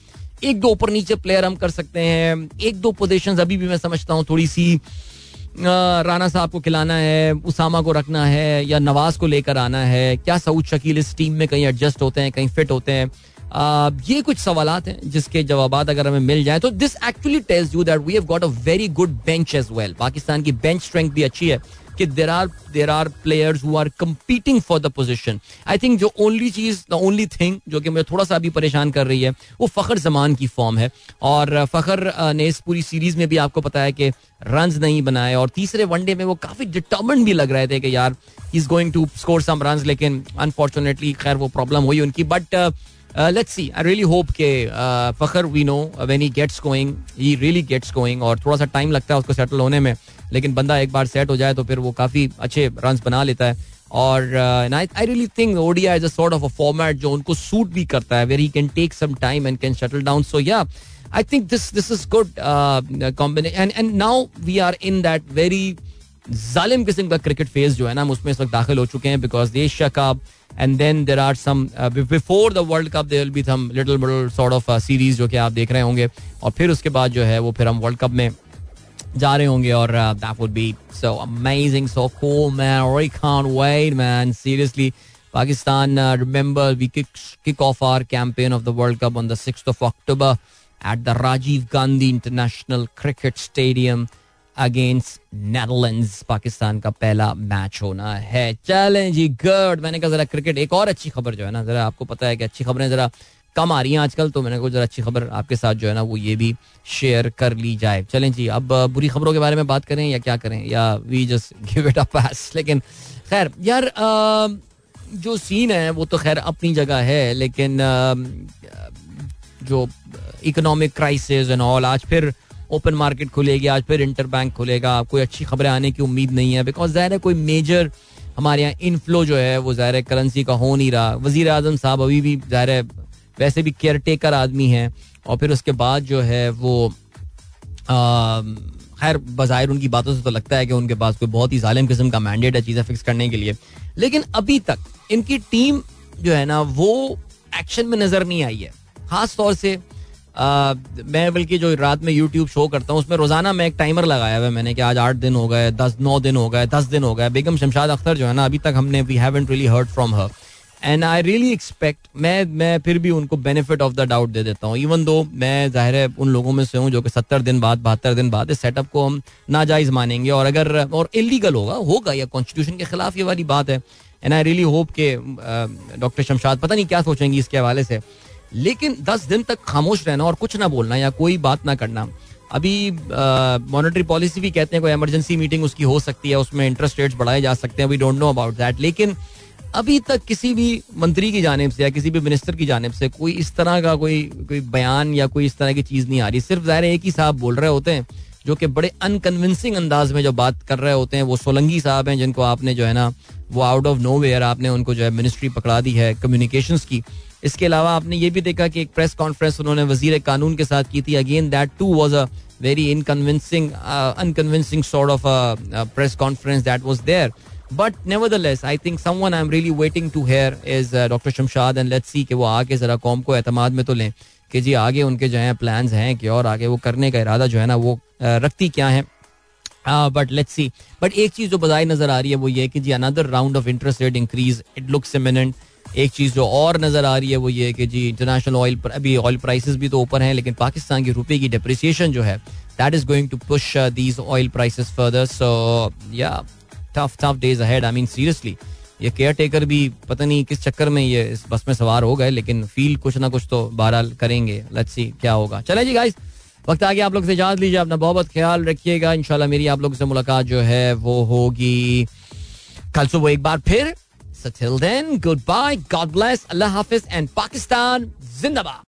A: एक दो ऊपर नीचे प्लेयर हम कर सकते हैं। एक दो पोजिशन अभी भी मैं समझता हूँ, थोड़ी सी राना साहब को खिलाना है, उसामा को रखना है, या नवाज़ को लेकर आना है। क्या सऊद शकील इस टीम में कहीं एडजस्ट होते हैं, कहीं फिट होते हैं? ये कुछ सवाल हैं जिसके जवाब अगर हमें मिल जाए तो this actually tells you that we have got a very good bench as well Pakistan की बेंच स्ट्रेंथ भी अच्छी है कि there are there are players who are competing for the position I think जो ओनली चीज़ the only thing जो कि मुझे थोड़ा सा अभी परेशान कर रही है, वो फखर जमान की फॉर्म है। और फखर ने इस पूरी सीरीज़ में भी आपको पता है कि रन नहीं बनाए और तीसरे वनडे में वो काफ़ी डिटर्मेंट भी लग रहे थे कि यार is going to score some run लेकिन अनफॉर्चुनेटली खैर वो प्रॉब्लम हुई उनकी। But let's see I really hope के Fakhar we know when he gets going he really gets going और थोड़ा सा टाइम लगता है उसको सेटल होने में, लेकिन बंदा एक बार सेट हो जाए तो फिर वो काफ़ी अच्छे रन बना लेता है और I really think ODI is a sort of a format जो उनको सूट भी करता है where he can take some time and can settle down so या I think this this is good combination and now we are in that very जालिम किस्म का cricket phase जो है ना, हम उसमें इस वक्त दाखिल हो चुके हैं because Asia cup and then there are some before the world cup there will be some little bittle sort of series जो कि आप देख रहे होंगे और फिर उसके बाद जो है वो फिर हम वर्ल्ड कप में जा रहे होंगे और that would be so amazing so cool man I can't wait man seriously Pakistan, uh, remember, we kick, kick off our campaign of the World Cup on the 6th of October at the Rajiv Gandhi International Cricket Stadium against Netherlands Pakistan का पहला match होना है। चलें जी good मैंने कहा जरा cricket एक और अच्छी खबर जो है ना, जरा आपको पता है कि अच्छी खबरें जरा कम आ रही हैं आजकल तो मैंने कहा जरा अच्छी खबर आपके साथ जो है ना, वो ये भी शेयर कर ली जाए। चलें जी, अब बुरी खबरों के बारे में बात करें या क्या करें? या we just give it a pass लेकिन, खैर, यार जो सीन है, वो तो खैर अपनी जगह है, लेकिन जो इकोनॉमिक क्राइसिस एंड ऑल आज फिर ओपन मार्केट खुलेगी, आज फिर इंटर बैंक खुलेगा, कोई अच्छी खबरें आने की उम्मीद नहीं है बिकॉज़ ज़ाहिर है कोई मेजर हमारे यहाँ इनफ्लो जो है, वो ज़ाहिर है करेंसी का हो नहीं रहा। वज़ीर अजम साहब अभी भी ज़ाहिर है वैसे भी केयर टेकर आदमी हैं, और फिर उसके बाद जो है वो खैर बाहिर उनकी बातों से तो लगता है कि उनके पास कोई बहुत ही जालिम किस्म का मैंडेट है चीज़ें फिक्स करने के लिए। लेकिन अभी तक इनकी टीम जो है ना, वो एक्शन में नज़र नहीं आई है। खास तौर से मैं बल्कि जो रात में यूट्यूब शो करता हूँ, उसमें रोज़ाना मैं एक टाइमर लगाया हुआ मैंने कि आज आठ दिन हो गए, दस, नौ दिन हो गए, दस दिन हो गए। बेगम शमशाद अख्तर जो है ना, अभी तक हमने we haven't really heard from her and I really expect मैं मैं फिर भी उनको बेनिफिट ऑफ़ द डाउट दे देता हूँ। इवन दो मैं, ज़ाहिर है, उन लोगों में से हूँ जो कि सत्तर दिन बाद, बहत्तर दिन बाद इस सेटअप को हम नाजायज मानेंगे। और अगर, और इलीगल होगा होगा या कॉन्स्टिट्यूशन के खिलाफ ये वाली बात है। एंड आई रियली होप के डॉक्टर शमशाद पता नहीं क्या सोचेंगी इसके हवाले से। लेकिन दस दिन तक खामोश रहना और कुछ ना बोलना या कोई बात ना करना। अभी मॉनेटरी पॉलिसी भी कहते हैं, कोई इमरजेंसी मीटिंग उसकी हो सकती है, उसमें इंटरेस्ट रेट्स बढ़ाए जा सकते हैं we don't know about that लेकिन अभी तक किसी भी मंत्री की जानब से या किसी भी मिनिस्टर की जानब से कोई इस तरह का कोई कोई बयान या कोई इस तरह की चीज़ नहीं आ रही। सिर्फ़ ज़ाहिर एक ही साहब बोल रहे होते हैं जो कि बड़े अनकन्विंसिंग अंदाज में जो बात कर रहे होते हैं, वो सोलंगी साहब हैं, जिनको आपने जो है ना, वो आउट ऑफ़ नो वेयर आपने उनको जो है मिनिस्ट्री पकड़ा दी है कम्युनिकेशन की। इसके अलावा आपने ये भी देखा कि एक प्रेस कॉन्फ्रेंस उन्होंने वज़ीर कानून के साथ की थी। Again that too was a very inconvincing unconvincing sort of press conference that was there but nevertheless I think someone I am really waiting to hear is doctor Shamshad and let's see कि वो आके जरा कौम को एतमाद में तो लें। कि जी आगे उनके जो है प्लान हैं कि और आगे वो करने का इरादा जो है ना, वो रखती क्या है? बट लेट्स सी बट एक चीज़ जो बजाय नज़र आ रही है वो ये कि जी another round of interest rate increase it looks imminent एक चीज़ जो और नज़र आ रही है वो ये कि जी इंटरनेशनल ऑयल अभी ऑयल प्राइसेस भी तो ऊपर हैं, लेकिन पाकिस्तान के रुपए की डिप्रिसिएशन जो है that is going to push these oil prices further so या tough tough days ahead I mean seriously ये केयर टेकर भी पता नहीं किस चक्कर में ये इस बस में सवार हो गए लेकिन फील कुछ ना कुछ तो बहरहाल करेंगे। लेट्स सी क्या होगा। चले जी गाइस वक्त आगे आप लोग से इजाज लीजिए अपना बहुत ख्याल रखिएगा। इंशाल्लाह मेरी आप लोग से मुलाकात जो है वो होगी कल सुबह एक बार फिर। Then, goodbye, God bless, Allah Hafiz, and Pakistan, Zindabad.